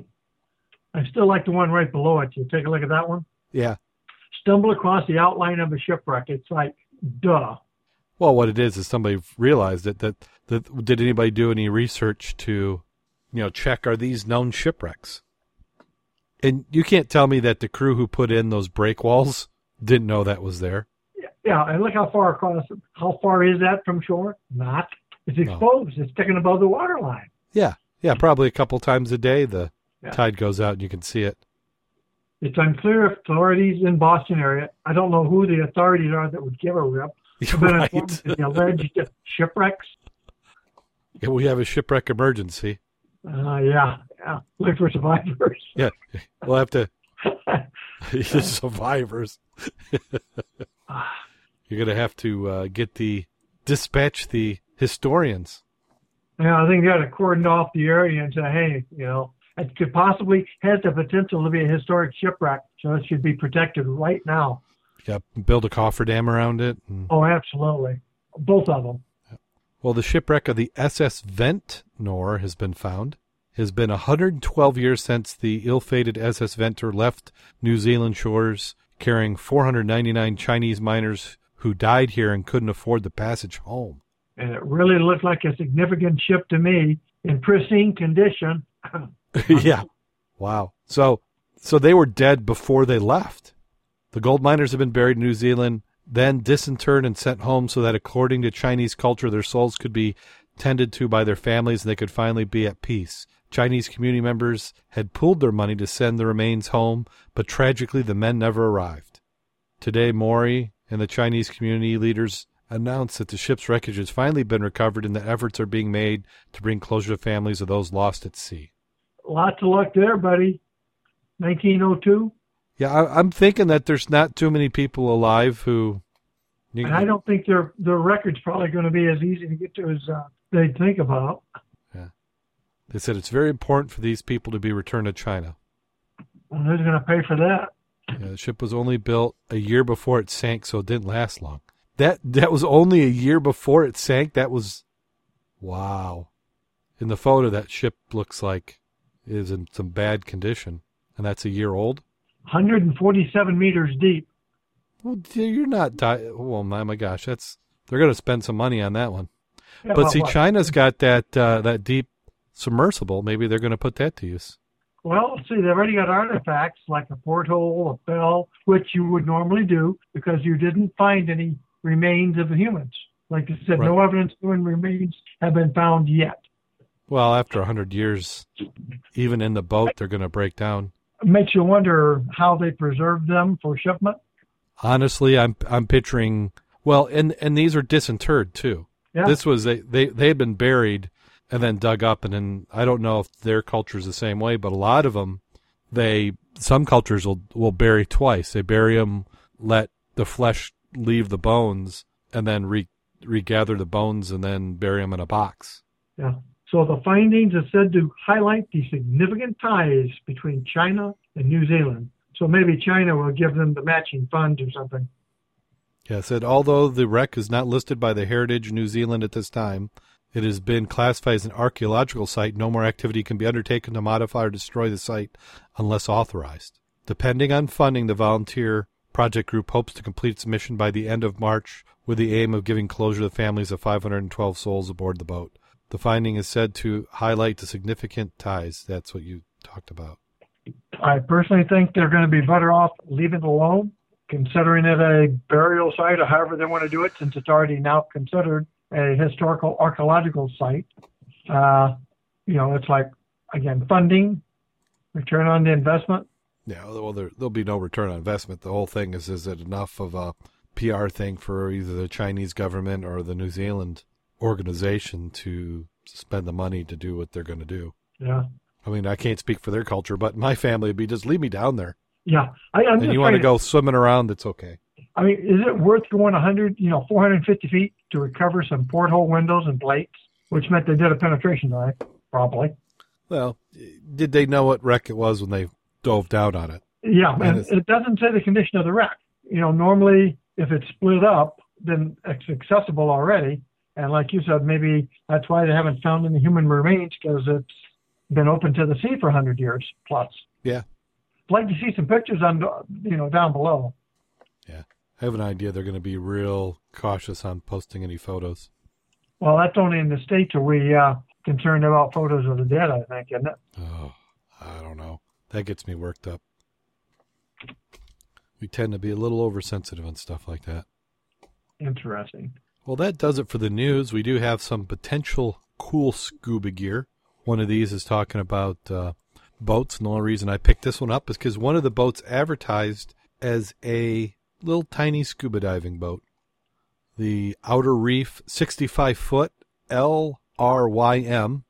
I still like the one right below it. You take a look at that one. Yeah. Stumble across the outline of a shipwreck. It's like, duh. Well, what it is is somebody realized it. That, that did anybody do any research to you know, check are these known shipwrecks? And you can't tell me that the crew who put in those break walls didn't know that was there. Yeah, and look how far across. How far is that from shore? Not. It's exposed. It's sticking above the water line. Yeah, yeah, probably a couple times a day the Yeah. tide goes out and you can see it. It's unclear if authorities in Boston area. I don't know who the authorities are that would give a rip. Right. the alleged shipwrecks. Yeah, we have a shipwreck emergency. Uh, yeah, yeah. Look for survivors. Yeah, we'll have to survivors. You're gonna have to uh, get the dispatch the historians. Yeah, I think you got to cordon off the area and say, hey, you know, it could possibly has the potential to be a historic shipwreck, so it should be protected right now. Yeah, build a cofferdam around it. And, Oh, absolutely, both of them. well, the shipwreck of the SS Ventnor has been found. It has been 112 years since the ill-fated SS Ventnor left New Zealand shores, carrying 499 Chinese miners who died here and couldn't afford the passage home. And it really looked like a significant ship to me in pristine condition. yeah. Wow. So so they were dead before they left. The gold miners have been buried in New Zealand, then disinterred and sent home so that according to Chinese culture their souls could be tended to by their families and they could finally be at peace. Chinese community members had pooled their money to send the remains home, but tragically the men never arrived. Today Maori and the Chinese community leaders announced that the ship's wreckage has finally been recovered and that efforts are being made to bring closure to families of those lost at sea. Lots of luck there, buddy. 1902, Yeah, I, I'm thinking that there's not too many people alive who. and I don't think their their record's probably going to be as easy to get to as uh, they'd think about. They said it's very important for these people to be returned to China. And who's going to pay for that? Yeah, the ship was only built a year before it sank, so it didn't last long. That that was only a year before it sank. That was, wow. In the photo, that ship looks like is in some bad condition, and that's a year old. 147 meters deep. Well, you're not. Di- well, my my gosh, that's they're going to spend some money on that one. Yeah, But well, see, what? China's got that uh, that deep submersible. Maybe they're going to put that to use. Well, see, they've already got artifacts like a porthole, a bell, which you would normally do because you didn't find any remains of the humans. Like I said, no evidence of human remains have been found yet. Well, after a hundred years, even in the boat, they're going to break down. It makes you wonder how they preserved them for shipment. Honestly, I'm I'm picturing well, and and these are disinterred too. Yeah. This was they they they had been buried and then dug up, and then I don't know if their culture is the same way, but a lot of them, they some cultures will will bury twice. They bury them, let the flesh leave the bones, and then re regather the bones and then bury them in a box. Yeah. So the findings are said to highlight the significant ties between China and New Zealand. So maybe China will give them the matching funds or something. Yeah, said although the wreck is not listed by the Heritage New Zealand at this time, it has been classified as an archaeological site. No more activity can be undertaken to modify or destroy the site unless authorized. Depending on funding, the volunteer project group hopes to complete its mission by the end of March with the aim of giving closure to the families of 512 souls aboard the boat. The finding is said to highlight the significant ties. That's what you talked about. I personally think they're going to be better off leaving it alone, considering it a burial site or however they want to do it, since it's already now considered a historical archaeological site. Uh, you know, it's like, again, funding, return on the investment. Yeah, well, there, there'll be no return on investment. The whole thing is, is it enough of a PR thing for either the Chinese government or the New Zealand organization to spend the money to do what they're going to do? Yeah. I mean, I can't speak for their culture, but my family would be just leave me down there. Yeah. I, I'm and you want to go swimming around, it's okay. I mean, is it worth going 100, you know, 450 feet to recover some porthole windows and plates, which meant they did a penetration dive, probably. Well, did they know what wreck it was when they dove down on it? Yeah, And and it doesn't say the condition of the wreck. You know, normally if it's split up, then it's accessible already. And like you said, maybe that's why they haven't found any human remains because it's been open to the sea for 100 years plus. Yeah. I'd like to see some pictures on, you know, down below. I have an idea they're going to be real cautious on posting any photos. Well, that's only in the States are we uh, concerned about photos of the dead, I think, isn't it? Oh, I don't know. That gets me worked up. We tend to be a little oversensitive on stuff like that. Interesting. Well, that does it for the news. We do have some potential cool scuba gear. One of these is talking about uh, boats, and the only reason I picked this one up is because one of the boats advertised as a little tiny scuba diving boat. The Outer Reef 65 foot LRYM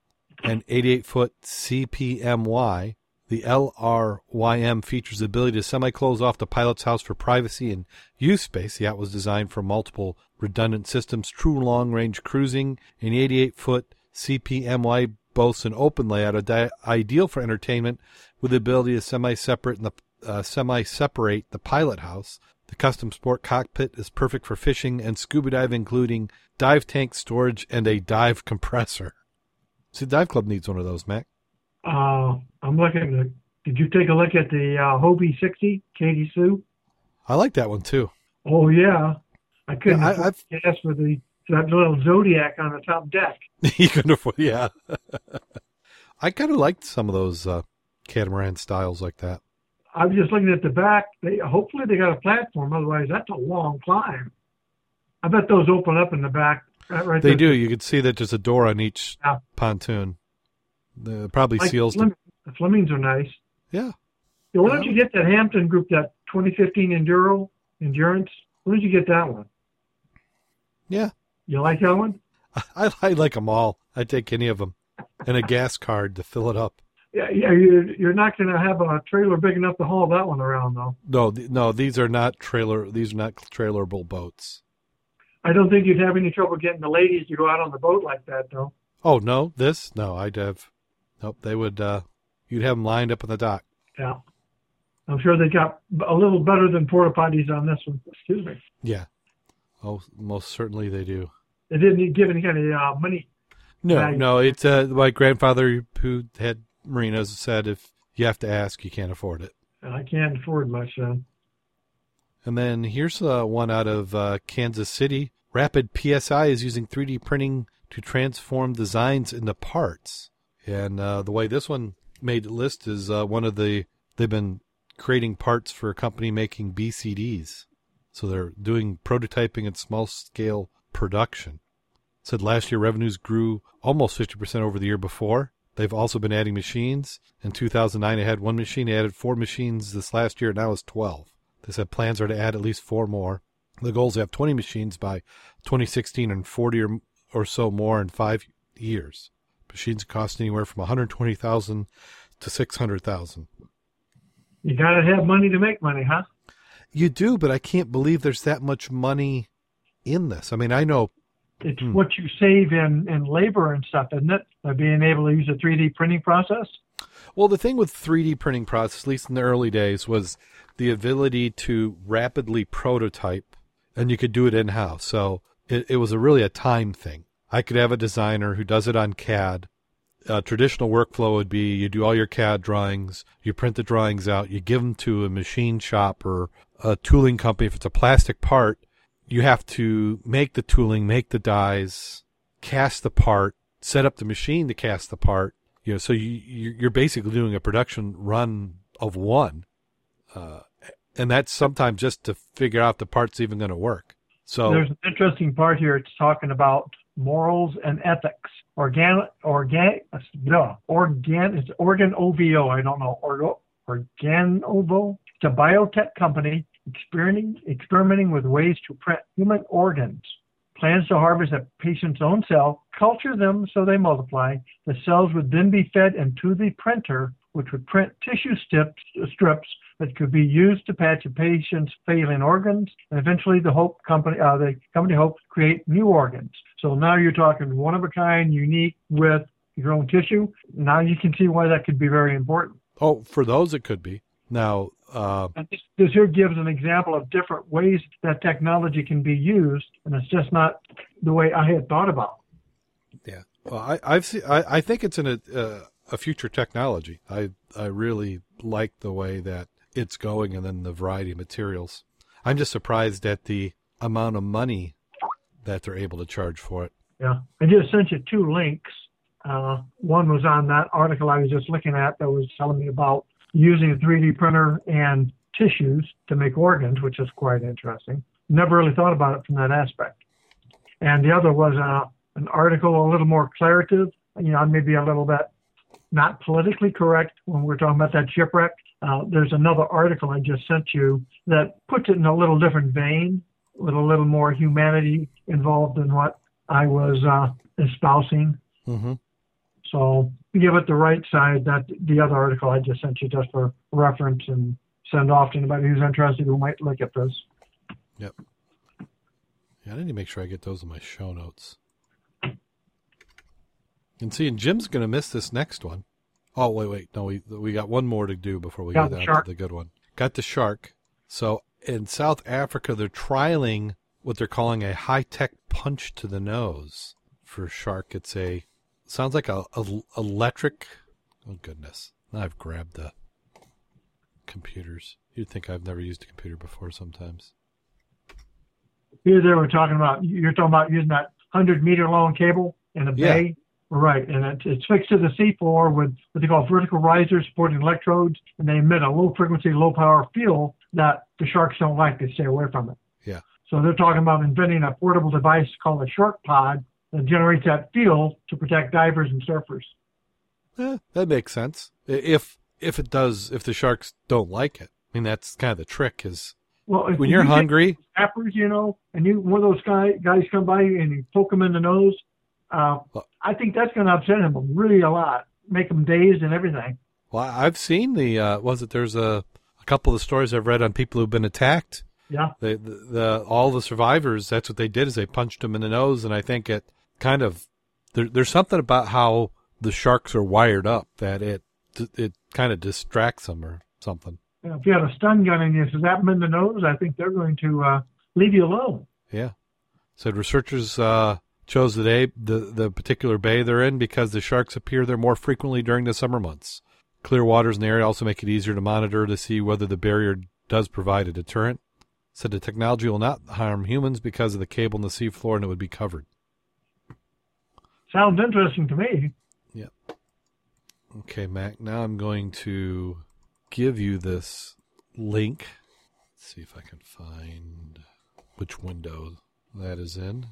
and 88 foot CPMY. The LRYM features the ability to semi close off the pilot's house for privacy and use space. The yacht was designed for multiple redundant systems, true long range cruising, and the 88 foot CPMY boasts an open layout, ideal for entertainment, with the ability to semi separate the uh, semi separate the pilot house. The custom sport cockpit is perfect for fishing and scuba diving, including dive tank storage and a dive compressor. See, Dive Club needs one of those, Mac. Uh, I'm looking at. Did you take a look at the uh, Hobie 60, Katie Sue? I like that one too. Oh yeah, I couldn't Yeah, I- to guess for the that little Zodiac on the top deck. you can afford, yeah. I kind of liked some of those uh, catamaran styles like that. I was just looking at the back. They hopefully they got a platform. Otherwise, that's a long climb. I bet those open up in the back. Right, right They there. do. You can see that there's a door on each Yeah. pontoon. The, probably Like seals. Fleming- The, Flemings are nice. yeah. Yeah, why don't you get that Hampton group, that 2015 Enduro Endurance? Why don't you get that one? Yeah. You like that one? I, I like them all. I'd take any of them. And a gas card to fill it up. Yeah, yeah. You're, you're not going to have a trailer big enough to haul that one around, though. No, th- no, these are not trailer. These are not trailerable boats. I don't think you'd have any trouble getting the ladies to go out on the boat like that, though. Oh no, this no, I'd have. Nope, they would. uh You'd have them lined up on the dock. Yeah. I'm sure they got a little better than porta potties on this one. Excuse me. Yeah. Oh, most certainly they do. They didn't give any kind of uh, money. No, no, it's uh, my grandfather who had marinas said if you have to ask, you can't afford it. I can't afford much. Uh, And then here's uh, one out of uh, Kansas City. Rapid PSI is using 3D printing to transform designs into parts. And uh, the way this one made the list is uh, one of the they've been creating parts for a company making BCDs. So they're doing prototyping and small scale production. said last year revenues grew almost 50% over the year before. They've also been adding machines. In 2009, they had one machine. They added four machines this last year. Now it's 12. They said plans are to add at least four more. The goal is to have 20 machines by 2016 and 40 or, or so more in five years. Machines cost anywhere from 120,000 to 600,000. you got to have money to make money, huh? You do, but I can't believe there's that much money in this. I mean, I know It's Hmm. what you save in, in labor and stuff, isn't it? By being able to use a 3D printing process. Well, the thing with 3D printing process, at least in the early days, was the ability to rapidly prototype, and you could do it in house. So it, it was a really a time thing. I could have a designer who does it on CAD. A traditional workflow would be you do all your CAD drawings, you print the drawings out, you give them to a machine shop or a tooling company. If it's a plastic part, you have to make the tooling, make the dies, cast the part, set up the machine to cast the part. You know, so you you- you're basically doing a production run of one, uh, and that's sometimes just to figure out the part's even going to work. So There's an interesting part here. It's talking about morals and ethics. Organ, organ, no, organ, it's organ OVO. I don't know. Orgo, Organovo. It's a biotech company experimenting, experimenting with ways to print human organs. Plans to harvest a patient's own cell, culture them so they multiply. The cells would then be fed into the printer, which would print tissue strips, strips that could be used to patch a patient's failing organs, and eventually the Hope company, uh, the company hopes to create new organs. So now you're talking one of a kind, unique with your own tissue. Now you can see why that could be very important. oh, for those it could be. Now, uh, this, here gives an example of different ways that technology can be used, and it's just not the way I had thought about. yeah, well, I I've seen, I I think it's in a uh, a future technology. I I really like the way that it's going, and then the variety of materials. I'm just surprised at the amount of money that they're able to charge for it. Yeah, I just sent you two links. Uh, one was on that article I was just looking at that was telling me about using a 3D printer and tissues to make organs, which is quite interesting. Never really thought about it from that aspect. and the other was uh, an article a little more claritative, you know, maybe a little bit not politically correct when we're talking about that shipwreck. Uh, there's another article I just sent you that puts it in a little different vein, with a little more humanity involved in what I was uh, espousing. Mm-hmm. So give it the right side. That the other article I just sent you just for reference and send off to anybody who's interested who might look at this. Yep. Yeah, I need to make sure I get those in my show notes. And see, and Jim's going to miss this next one. Oh wait, wait, no, we we got one more to do before we Got get the down shark. to the good one. Got the shark. So in South Africa, they're trialing what they're calling a high tech punch to the nose for shark. It's a sounds like a, a electric. Oh goodness! Now I've grabbed the computers. You'd think I've never used a computer before. Sometimes. Here they were talking about you're talking about using that hundred meter long cable in a Yeah. bay. Right, and it, it's fixed to the seafloor with what they call vertical risers supporting electrodes, and they emit a low frequency, low power field that the sharks don't like. They stay away from it. Yeah. So they're talking about inventing a portable device called a shark pod that generates that field to protect divers and surfers. Eh, that makes sense. If if it does, if the sharks don't like it, I mean that's kind of the trick. Is Well, if when you you're get hungry, snappers, you know, and you one of those guy, guys come by and you poke them in the nose, uh, Well- I think that's going to upset him really a lot, make him dazed and everything. well, I've seen the. Uh, was it? There's a a couple of the stories I've read on people who've been attacked. Yeah, They, the, the all the survivors. That's what they did is they punched them in the nose, and I think it kind of there, there's something about how the sharks are wired up that it it kind of distracts them or something. if you had a stun gun and you zap them in the nose, I think they're going to uh, leave you alone. Yeah. Said researchers uh, chose the day, the, the particular bay they're in because the sharks appear there more frequently during the summer months. Clear waters in the area also make it easier to monitor to see whether the barrier does provide a deterrent. Said the technology will not harm humans because of the cable in the seafloor and it would be covered. Sounds interesting to me. Yep. Okay, Mac, now I'm going to give you this link. Let's see if I can find which window that is in.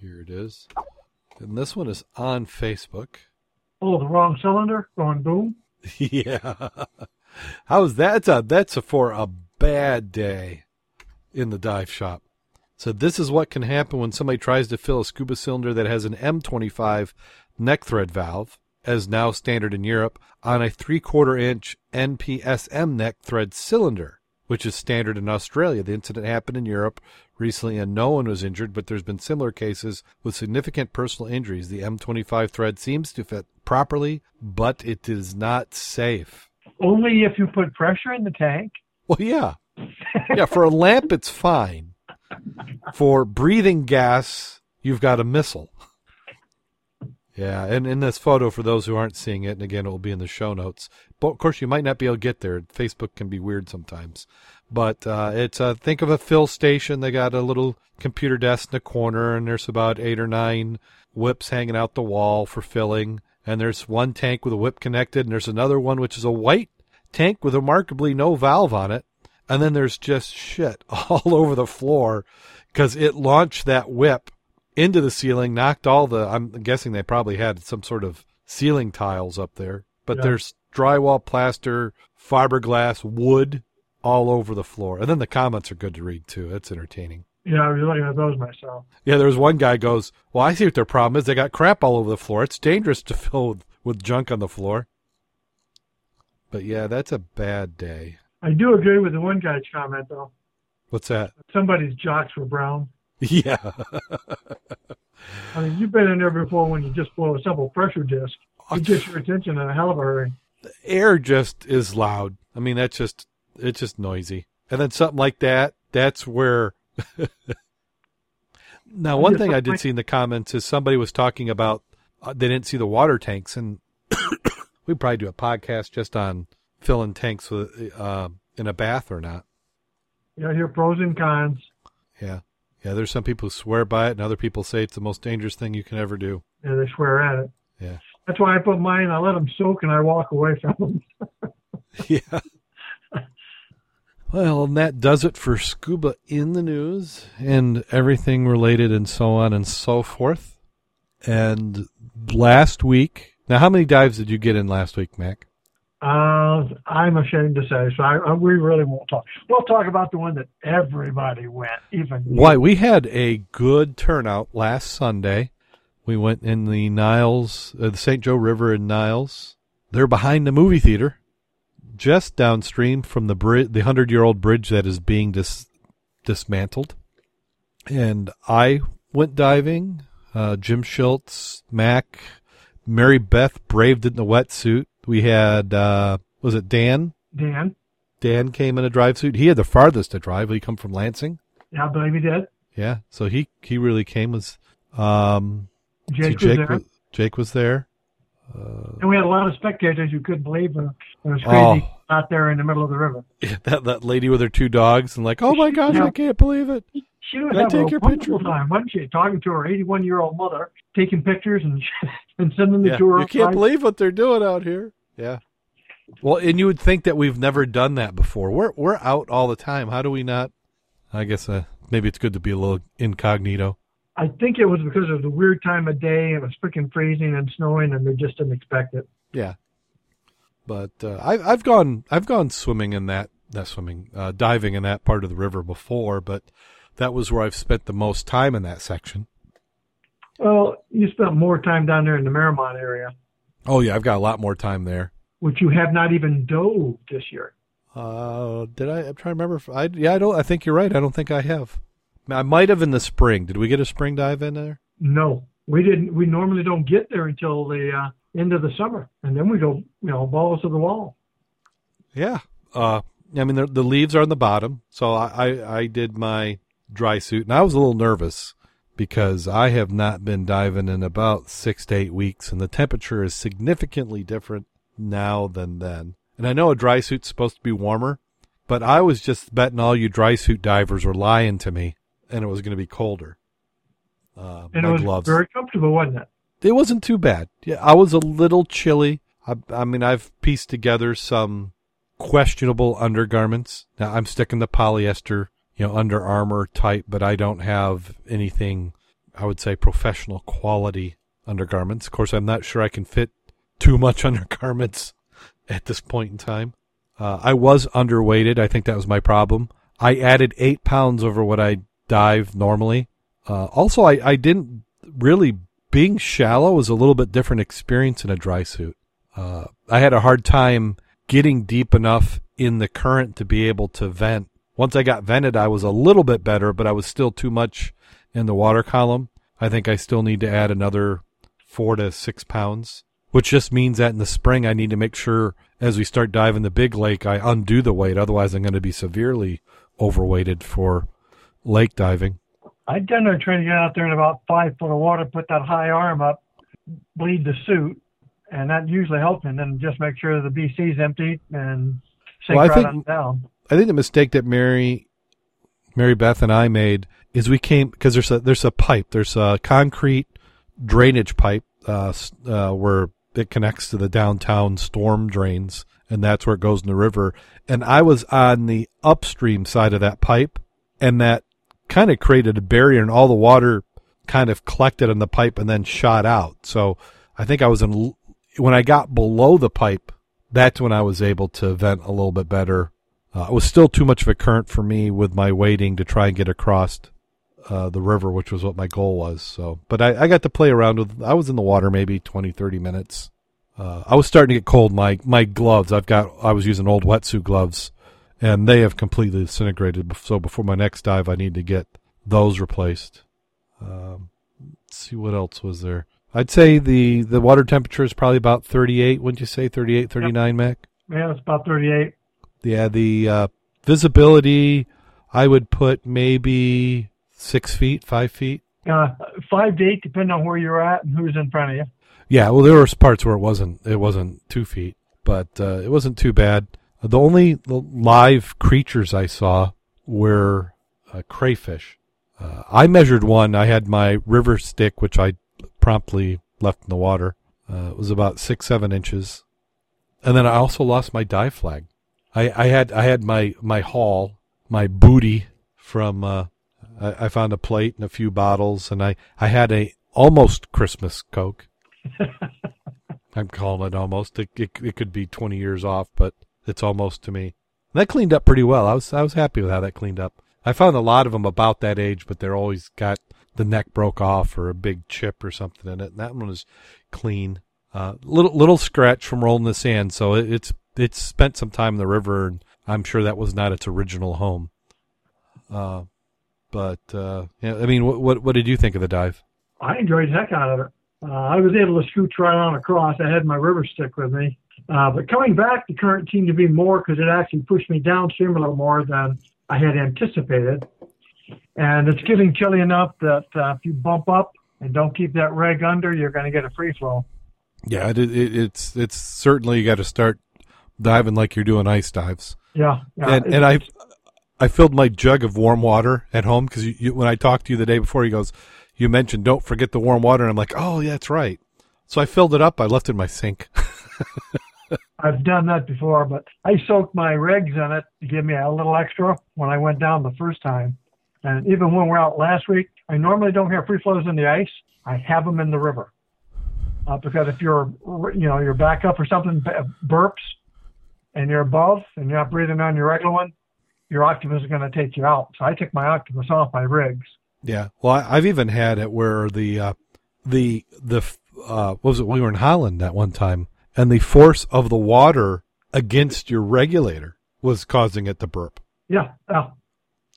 Here it is. And this one is on Facebook. Oh, the wrong cylinder going boom. yeah. How's that? That's a, that's a, for a bad day in the dive shop. So this is what can happen when somebody tries to fill a scuba cylinder that has an M25 neck thread valve, as now standard in Europe, on a three-quarter inch NPSM neck thread cylinder, which is standard in Australia. The incident happened in Europe recently and no one was injured, but there's been similar cases with significant personal injuries. The M25 thread seems to fit properly, but it is not safe. Only if you put pressure in the tank. Well, yeah. Yeah, for a lamp, it's fine. For breathing gas, you've got a missile. Yeah, and in this photo, for those who aren't seeing it, and again, it will be in the show notes. But of course, you might not be able to get there. Facebook can be weird sometimes. But uh, it's uh, think of a fill station. They got a little computer desk in the corner, and there's about eight or nine whips hanging out the wall for filling. And there's one tank with a whip connected, and there's another one which is a white tank with remarkably no valve on it. And then there's just shit all over the floor because it launched that whip into the ceiling, knocked all the. I'm guessing they probably had some sort of ceiling tiles up there, but Yeah. there's drywall, plaster, fiberglass, wood all over the floor. And then the comments are good to read too. It's entertaining. Yeah, I was looking at those myself. Yeah, there was one guy goes, "Well, I see what their problem is. They got crap all over the floor. It's dangerous to fill with, with junk on the floor." But yeah, that's a bad day. I do agree with the one guy's comment though. What's that? Somebody's jocks were brown. Yeah. I mean, you've been in there before when you just blow a simple pressure disc. It gets your attention in a hell of a hurry. The air just is loud. I mean, that's just it's just noisy. And then something like that, that's where. now, one thing I did see in the comments is somebody was talking about uh, they didn't see the water tanks, and we probably do a podcast just on filling tanks with uh, in a bath or not. Yeah, here pros and cons. Yeah, yeah. There's some people who swear by it, and other people say it's the most dangerous thing you can ever do. Yeah, they swear at it. Yeah. That's why I put mine. I let them soak and I walk away from them. yeah. Well, and that does it for scuba in the news and everything related and so on and so forth. And last week, now how many dives did you get in last week, Mac? Uh, I'm ashamed to say, so I, I, we really won't talk. We'll talk about the one that everybody went, even Why we had a good turnout last Sunday. We went in the Niles, uh, the St. Joe River in Niles. They're behind the movie theater, just downstream from the bridge, the hundred-year-old bridge that is being dis- dismantled. And I went diving. Uh, Jim Schultz, Mac, Mary Beth braved it in a wetsuit. We had uh, was it Dan? Dan. Dan came in a drive suit. He had the farthest to drive. He come from Lansing. Yeah, I believe he did. Yeah, so he he really came. Was um, Jake, Jake was there. was, Jake was there. Uh, And we had a lot of spectators you couldn't believe it. It was crazy Oh. out there in the middle of the river. that that lady with her two dogs and like, oh my gosh, Yeah. I can't believe it. She was Can I take a your wonderful picture? time, wasn't she? Talking to her 81 year old mother, taking pictures and and sending the Yeah, tour. you can't believe what they're doing out here. Yeah. Well, and you would think that we've never done that before. We're we're out all the time. How do we not? I guess uh, maybe it's good to be a little incognito. I think it was because of the weird time of day. It was freaking freezing and snowing, and they just didn't expect it. Yeah. But uh, I, I've gone I've gone swimming in that not swimming uh, diving in that part of the river before, but that was where I've spent the most time in that section. Well, you spent more time down there in the Marymount area, Oh yeah, I've got a lot more time there. which you have not even dove this year. Uh, did I? I'm trying to remember. If I yeah, I don't. I think you're right. I don't think I have. I might have in the spring. Did we get a spring dive in there? No, we didn't. We normally don't get there until the uh, end of the summer, and then we go, you know, balls to the wall. Yeah. Uh, I mean the the leaves are on the bottom, so I I, I did my dry suit, and I was a little nervous because I have not been diving in about six to eight weeks, and the temperature is significantly different now than then. And I know a dry suit's supposed to be warmer, but I was just betting all you dry suit divers were lying to me, and it was going to be colder. Uh, And it was gloves. very comfortable, wasn't it? It wasn't too bad. Yeah, I was a little chilly. I, I mean, I've pieced together some questionable undergarments. Now I'm sticking to polyester, you know, Under Armour type, but I don't have anything. I would say professional quality undergarments. Of course, I'm not sure I can fit too much undergarments at this point in time. Uh, I was underweighted. I think that was my problem. I added eight pounds over what I dive normally. Uh, also, I, I didn't really being shallow was a little bit different experience in a dry suit. Uh, I had a hard time getting deep enough in the current to be able to vent. Once I got vented, I was a little bit better, but I was still too much in the water column. I think I still need to add another four to six pounds, which just means that in the spring, I need to make sure as we start diving the big lake, I undo the weight. Otherwise, I'm going to be severely overweighted for lake diving. I generally try to get out there in about five foot of water, put that high arm up, bleed the suit, and that usually helps. And then just make sure the BC's empty and sink Well, right think- on down. I think the mistake that Mary, Mary Beth and I made is we came because there's a there's a pipe, there's a concrete drainage pipe uh, uh, where it connects to the downtown storm drains, and that's where it goes in the river. And I was on the upstream side of that pipe, and that kind of created a barrier, and all the water kind of collected in the pipe and then shot out. So I think I was in when I got below the pipe. That's when I was able to vent a little bit better uh, it was still too much of a current for me with my waiting to try and get across uh, the river, which was what my goal was. So, but I, I got to play around with. I was in the water maybe 20, 30 minutes. Uh, I was starting to get cold. My my gloves. I've got. I was using old wetsuit gloves, and they have completely disintegrated. So before my next dive, I need to get those replaced. Um, let's see what else was there. I'd say the the water temperature is probably about 38. Wouldn't you say 38, 39, Mac? Yeah, it's about 38. Yeah, the uh, visibility, I would put maybe six feet, five feet. Uh, five to eight, depending on where you're at and who's in front of you. Yeah, well, there were parts where it wasn't. It wasn't two feet, but uh, it wasn't too bad. The only live creatures I saw were uh, crayfish. Uh, I measured one. I had my river stick, which I promptly left in the water. Uh, it was about six, seven inches, and then I also lost my dive flag. I, I had I had my my haul, my booty from. Uh, I, I found a plate and a few bottles, and I I had a almost Christmas Coke. I'm calling it almost. It, it it could be 20 years off, but it's almost to me. That cleaned up pretty well. I was I was happy with how that cleaned up. I found a lot of them about that age, but they're always got the neck broke off or a big chip or something in it. And that one was clean. Uh, little little scratch from rolling the sand, so it, it's it's spent some time in the river, and I'm sure that was not its original home. Uh, but uh, yeah, I mean, what, what what did you think of the dive? I enjoyed the heck out of it. Uh, I was able to scooch right on across. I had my river stick with me. Uh, but coming back, the current seemed to be more because it actually pushed me downstream a little more than I had anticipated. And it's getting chilly enough that uh, if you bump up and don't keep that reg under, you're going to get a free flow. Yeah, it, it, it's it's certainly you got to start diving like you're doing ice dives. Yeah, yeah. And and I I filled my jug of warm water at home because when I talked to you the day before, he goes, "You mentioned don't forget the warm water," and I'm like, "Oh yeah, that's right." So I filled it up. I left it in my sink. I've done that before, but I soaked my regs in it to give me a little extra when I went down the first time. And even when we're out last week, I normally don't have free flows in the ice. I have them in the river. Uh, because if you're, you know, your backup or something burps and you're above and you're not breathing on your regular one, your octopus is going to take you out. So I took my octopus off my rigs. Yeah. Well, I, have even had it where the, uh, the, the, uh, what was it? We were in Holland that one time and the force of the water against your regulator was causing it to burp. Yeah. Yeah.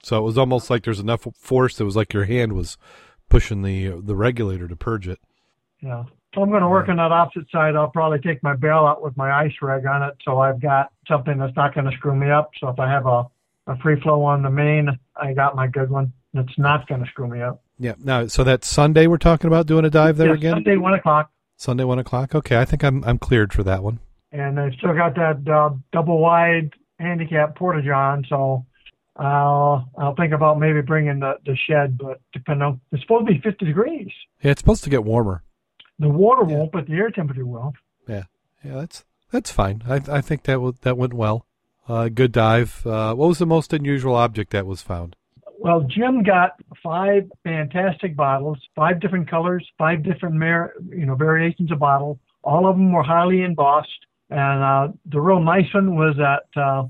So it was almost like there's enough force. It was like your hand was pushing the the regulator to purge it. Yeah. So I'm going to work on that opposite side. I'll probably take my bail out with my ice reg on it, so I've got something that's not going to screw me up. So if I have a a free flow on the main, I got my good one. It's not going to screw me up. Yeah. Now, so that Sunday we're talking about doing a dive there yeah, again. Sunday one o'clock. Sunday one o'clock. Okay, I think I'm I'm cleared for that one. And I still got that uh, double wide handicap porta john, so I'll I'll think about maybe bringing the the shed, but depending on it's supposed to be 50 degrees. Yeah, it's supposed to get warmer. The water yeah. won't, but the air temperature will. Yeah, yeah, that's that's fine. I I think that w- that went well. Uh, good dive. Uh, what was the most unusual object that was found? Well, Jim got five fantastic bottles, five different colors, five different mar- you know variations of bottle. All of them were highly embossed, and uh, the real nice one was that uh,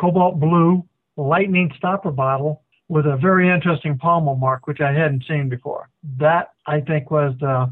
cobalt blue lightning stopper bottle with a very interesting pontil mark, which I hadn't seen before. That I think was the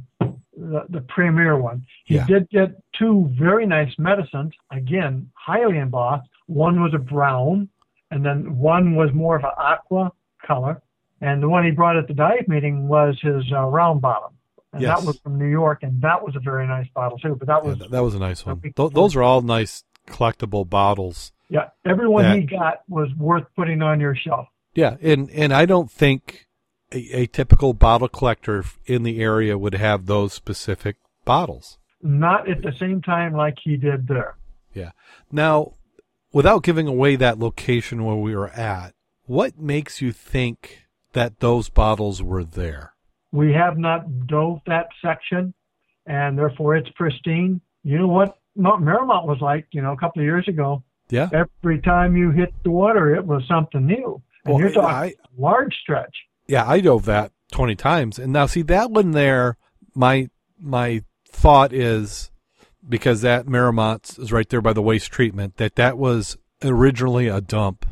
the, the premier one. He yeah. did get two very nice medicines, again highly embossed. One was a brown, and then one was more of an aqua color. And the one he brought at the dive meeting was his uh, round bottom. And yes. that was from New York, and that was a very nice bottle too. But that was yeah, that was a nice one. Th- those are all nice collectible bottles. Yeah, everyone that, he got was worth putting on your shelf. Yeah, and and I don't think a, a, typical bottle collector in the area would have those specific bottles. Not at the same time like he did there. Yeah. Now, without giving away that location where we were at, what makes you think that those bottles were there? We have not dove that section, and therefore it's pristine. You know what Mount Meramont was like, you know, a couple of years ago. Yeah. Every time you hit the water, it was something new. And well, you're talking I, large stretch. Yeah, I dove that twenty times, and now see that one there. My my thought is because that Meramont is right there by the waste treatment. That that was originally a dump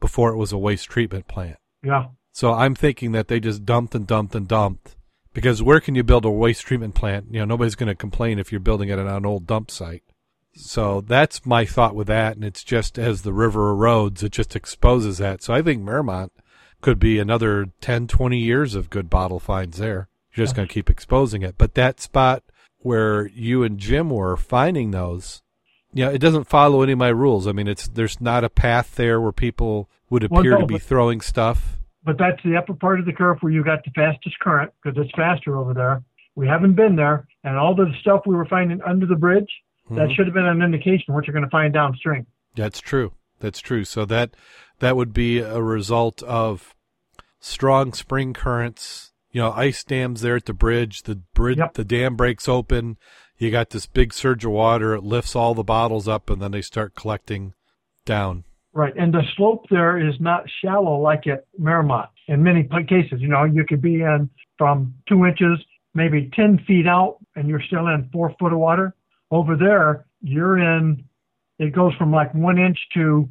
before it was a waste treatment plant. Yeah. So I'm thinking that they just dumped and dumped and dumped because where can you build a waste treatment plant? You know, nobody's going to complain if you're building it on an old dump site. So that's my thought with that, and it's just as the river erodes, it just exposes that. So I think Meramont could be another 10, 20 years of good bottle finds there. You're just going to keep exposing it. But that spot where you and Jim were finding those, yeah, it doesn't follow any of my rules. I mean, it's there's not a path there where people would appear well, no, to be but, throwing stuff. But that's the upper part of the curve where you got the fastest current because it's faster over there. We haven't been there, and all the stuff we were finding under the bridge mm-hmm. that should have been an indication what you're going to find downstream. That's true. That's true. So that that would be a result of strong spring currents. You know, ice dams there at the bridge. The bridge, yep. the dam breaks open. You got this big surge of water. It lifts all the bottles up, and then they start collecting down. Right, and the slope there is not shallow like at Miramont. In many cases, you know, you could be in from two inches, maybe ten feet out, and you're still in four foot of water. Over there, you're in. It goes from like one inch to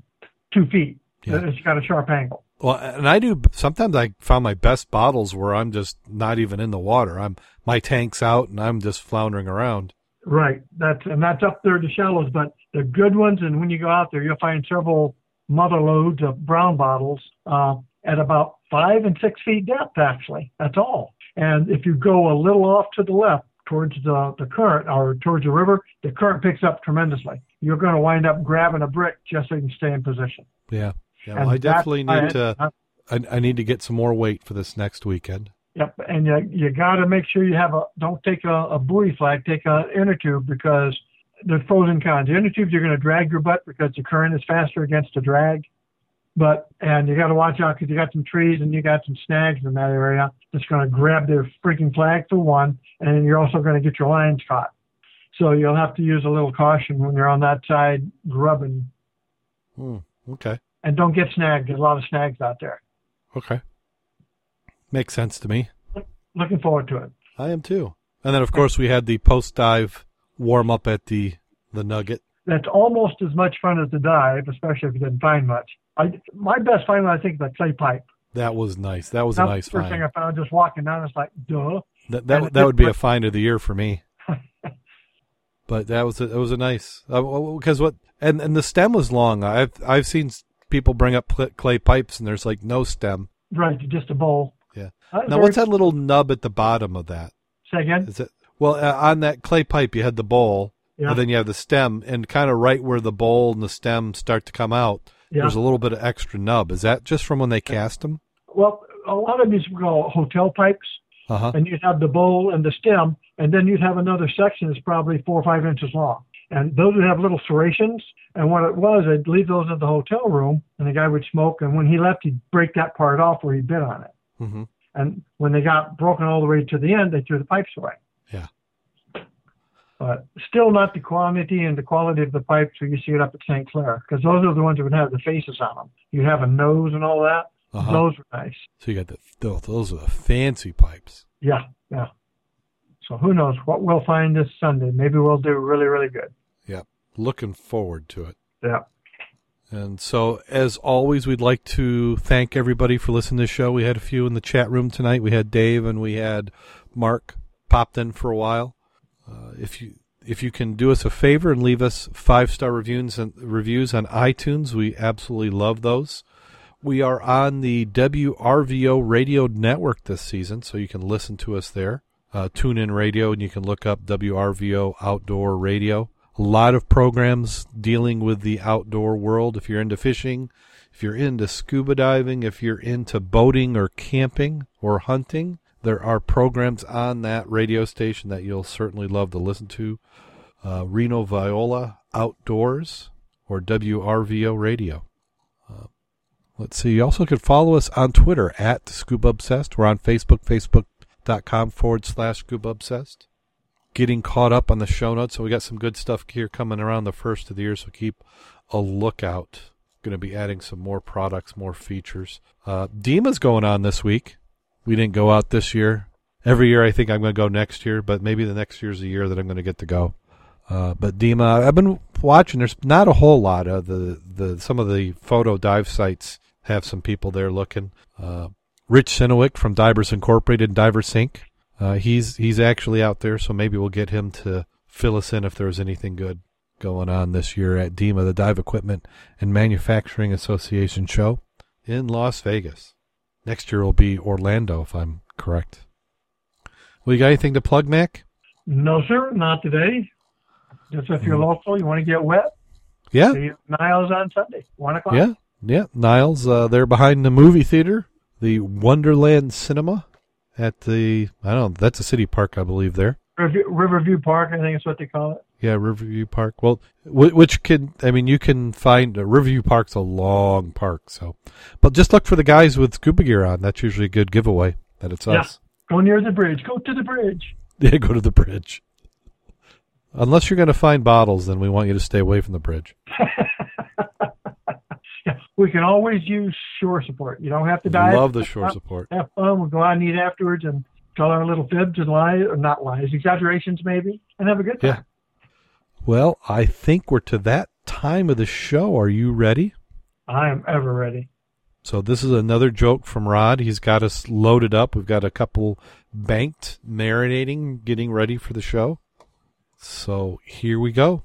two feet. Yeah. It's got a sharp angle. Well, and I do. Sometimes I found my best bottles where I'm just not even in the water. I'm my tank's out and I'm just floundering around. Right. That's and that's up there to shallows, but the good ones. And when you go out there, you'll find several mother lodes of brown bottles uh, at about five and six feet depth. Actually, that's all. And if you go a little off to the left towards the the current or towards the river, the current picks up tremendously. You're going to wind up grabbing a brick just so you can stay in position. Yeah, yeah. Well, I definitely need to. I- I, I need to get some more weight for this next weekend. Yep, and you you got to make sure you have a don't take a, a buoy flag, take an inner tube because there's pros and cons. The inner tubes you're going to drag your butt because the current is faster against the drag, but and you got to watch out because you got some trees and you got some snags in that area that's going to grab their freaking flag for one, and you're also going to get your lines caught. So you'll have to use a little caution when you're on that side grubbing, Hmm. Okay. And don't get snagged. There's a lot of snags out there. Okay. Makes sense to me. Looking forward to it. I am too. And then, of course, we had the post dive warm up at the the Nugget. that's almost as much fun as the dive, especially if you didn't find much. I my best find I think the clay pipe. That was nice. That was That a nice the first find. thing I found just walking down. It's like, duh. That that, that would be a find of the year for me. but that was a, it was a nice uh, because what and and the stem was long. I've I've seen people bring up clay pipes and there's like no stem. Right, just a bowl. Yeah. Uh, Now what's that little nub at the bottom of that? Say again. Is it well uh, on that clay pipe you had the bowl Yeah. and then you have the stem and kind of right where the bowl and the stem start to come out. yeah. There's a little bit of extra nub. Is that just from when they cast them? Well, a lot of these we call hotel pipes, Uh huh. and you'd have the bowl and the stem, and then you'd have another section that's probably four or five inches long. And those would have little serrations. And what it was, they'd leave those in the hotel room, and the guy would smoke. And when he left, he'd break that part off where he bit on it. hmm And when they got broken all the way to the end, they threw the pipes away. Yeah. But still not the quantity and the quality of the pipes where you see it up at St. Clair, because those are the ones that would have the faces on them. You'd have a nose and all that. Uh-huh. Those were nice. So you got the those are the fancy pipes. Yeah, yeah. So who knows what we'll find this Sunday? Maybe we'll do really, really good. Yeah, looking forward to it. Yeah. And so, as always, we'd like to thank everybody for listening to the show. We had a few in the chat room tonight. We had Dave and we had Mark popped in for a while. Uh, if you if you can do us a favor and leave us five star reviews and reviews on iTunes, we absolutely love those. We are on the WRVO radio network this season, so you can listen to us there. Uh, tune in radio, and you can look up WRVO Outdoor Radio. A lot of programs dealing with the outdoor world. If you're into fishing, if you're into scuba diving, if you're into boating or camping or hunting, there are programs on that radio station that you'll certainly love to listen to. Uh, Reno Viola Outdoors or WRVO Radio. Uh, let's see. You also can follow us on Twitter at Scuba Obsessed. We're on Facebook, Facebook, facebook.com forward slash Scuba Obsessed getting caught up on the show notes. So we got some good stuff here coming around the first of the year. So keep a lookout. Going to be adding some more products, more features. Uh, DEMA's going on this week. We didn't go out this year. Every year I think I'm going to go next year, but maybe the next year's the year that I'm going to get to go. Uh, but Dima, I've been watching. There's not a whole lot of the, the some of the photo dive sites have some people there looking. Uh, Rich Sinowick from Divers Incorporated, and Divers Inc. Uh, he's he's actually out there, so maybe we'll get him to fill us in if there's anything good going on this year at DEMA, the Dive Equipment and Manufacturing Association show in Las Vegas. Next year will be Orlando, if I'm correct. Well, you got anything to plug, Mac? No, sir, not today. Just if you're local, you want to get wet, Yeah, see Niles on Sunday, one o'clock. yeah, yeah. Niles, uh, they're behind the movie theater, the Wonderland Cinema at the I don't know. That's a city park, I believe. There. Riverview, Riverview Park, I think is what they call it. Yeah, Riverview Park. Well, which can I mean you can find uh, Riverview Park's a long park, so but just look for the guys with scuba gear on. That's usually a good giveaway that it's Yeah. us. Go near the bridge. Go to the bridge. Yeah, go to the bridge. Unless you're going to find bottles, then we want you to stay away from the bridge. we can always use shore support. You don't have to dive. Love the shore support. Have fun. We'll go out and eat afterwards and tell our little fibs and lies, or not lies, exaggerations maybe, and have a good time. Yeah. Well, I think we're to that time of the show. Are you ready? I am ever ready. So this is another joke from Rod. He's got us loaded up. We've got a couple banked, marinating, getting ready for the show. So here we go.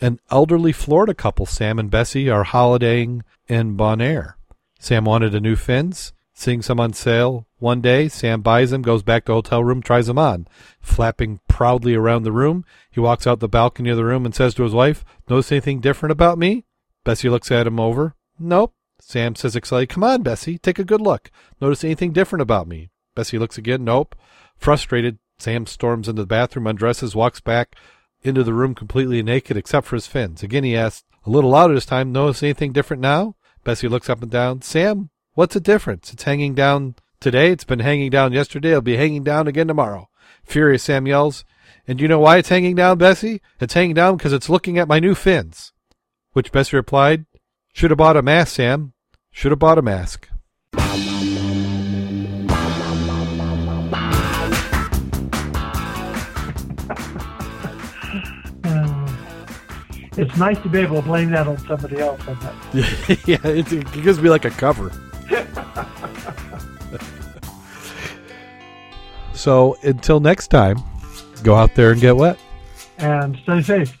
An elderly Florida couple, Sam and Bessie, are holidaying in Bonaire. Sam wanted a new fins, seeing some on sale. One day, Sam buys them, goes back to hotel room, tries them on. Flapping proudly around the room, he walks out the balcony of the room and says to his wife, Notice anything different about me? Bessie looks at him over. Nope. Sam says excitedly, Come on, Bessie, take a good look. Notice anything different about me? Bessie looks again. Nope. Frustrated, Sam storms into the bathroom, undresses, walks back into the room completely naked except for his fins. Again, he asks, a little louder this time, Notice anything different now? Bessie looks up and down. Sam, what's the difference? It's hanging down today. It's been hanging down yesterday. It'll be hanging down again tomorrow. Furious, Sam yells. And do you know why it's hanging down, Bessie? It's hanging down because it's looking at my new fins. Which Bessie replied, Should have bought a mask, Sam. Should have bought a mask. It's nice to be able to blame that on somebody else. I bet. yeah, it, it gives me like a cover. so until next time, go out there and get wet. And stay safe.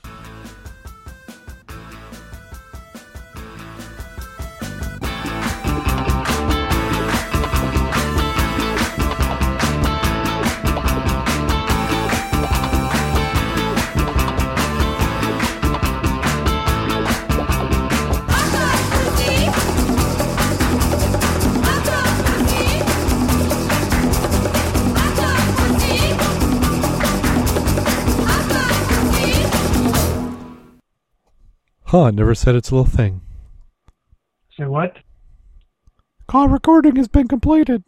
Huh, never said its a little thing. Say what? Call recording has been completed.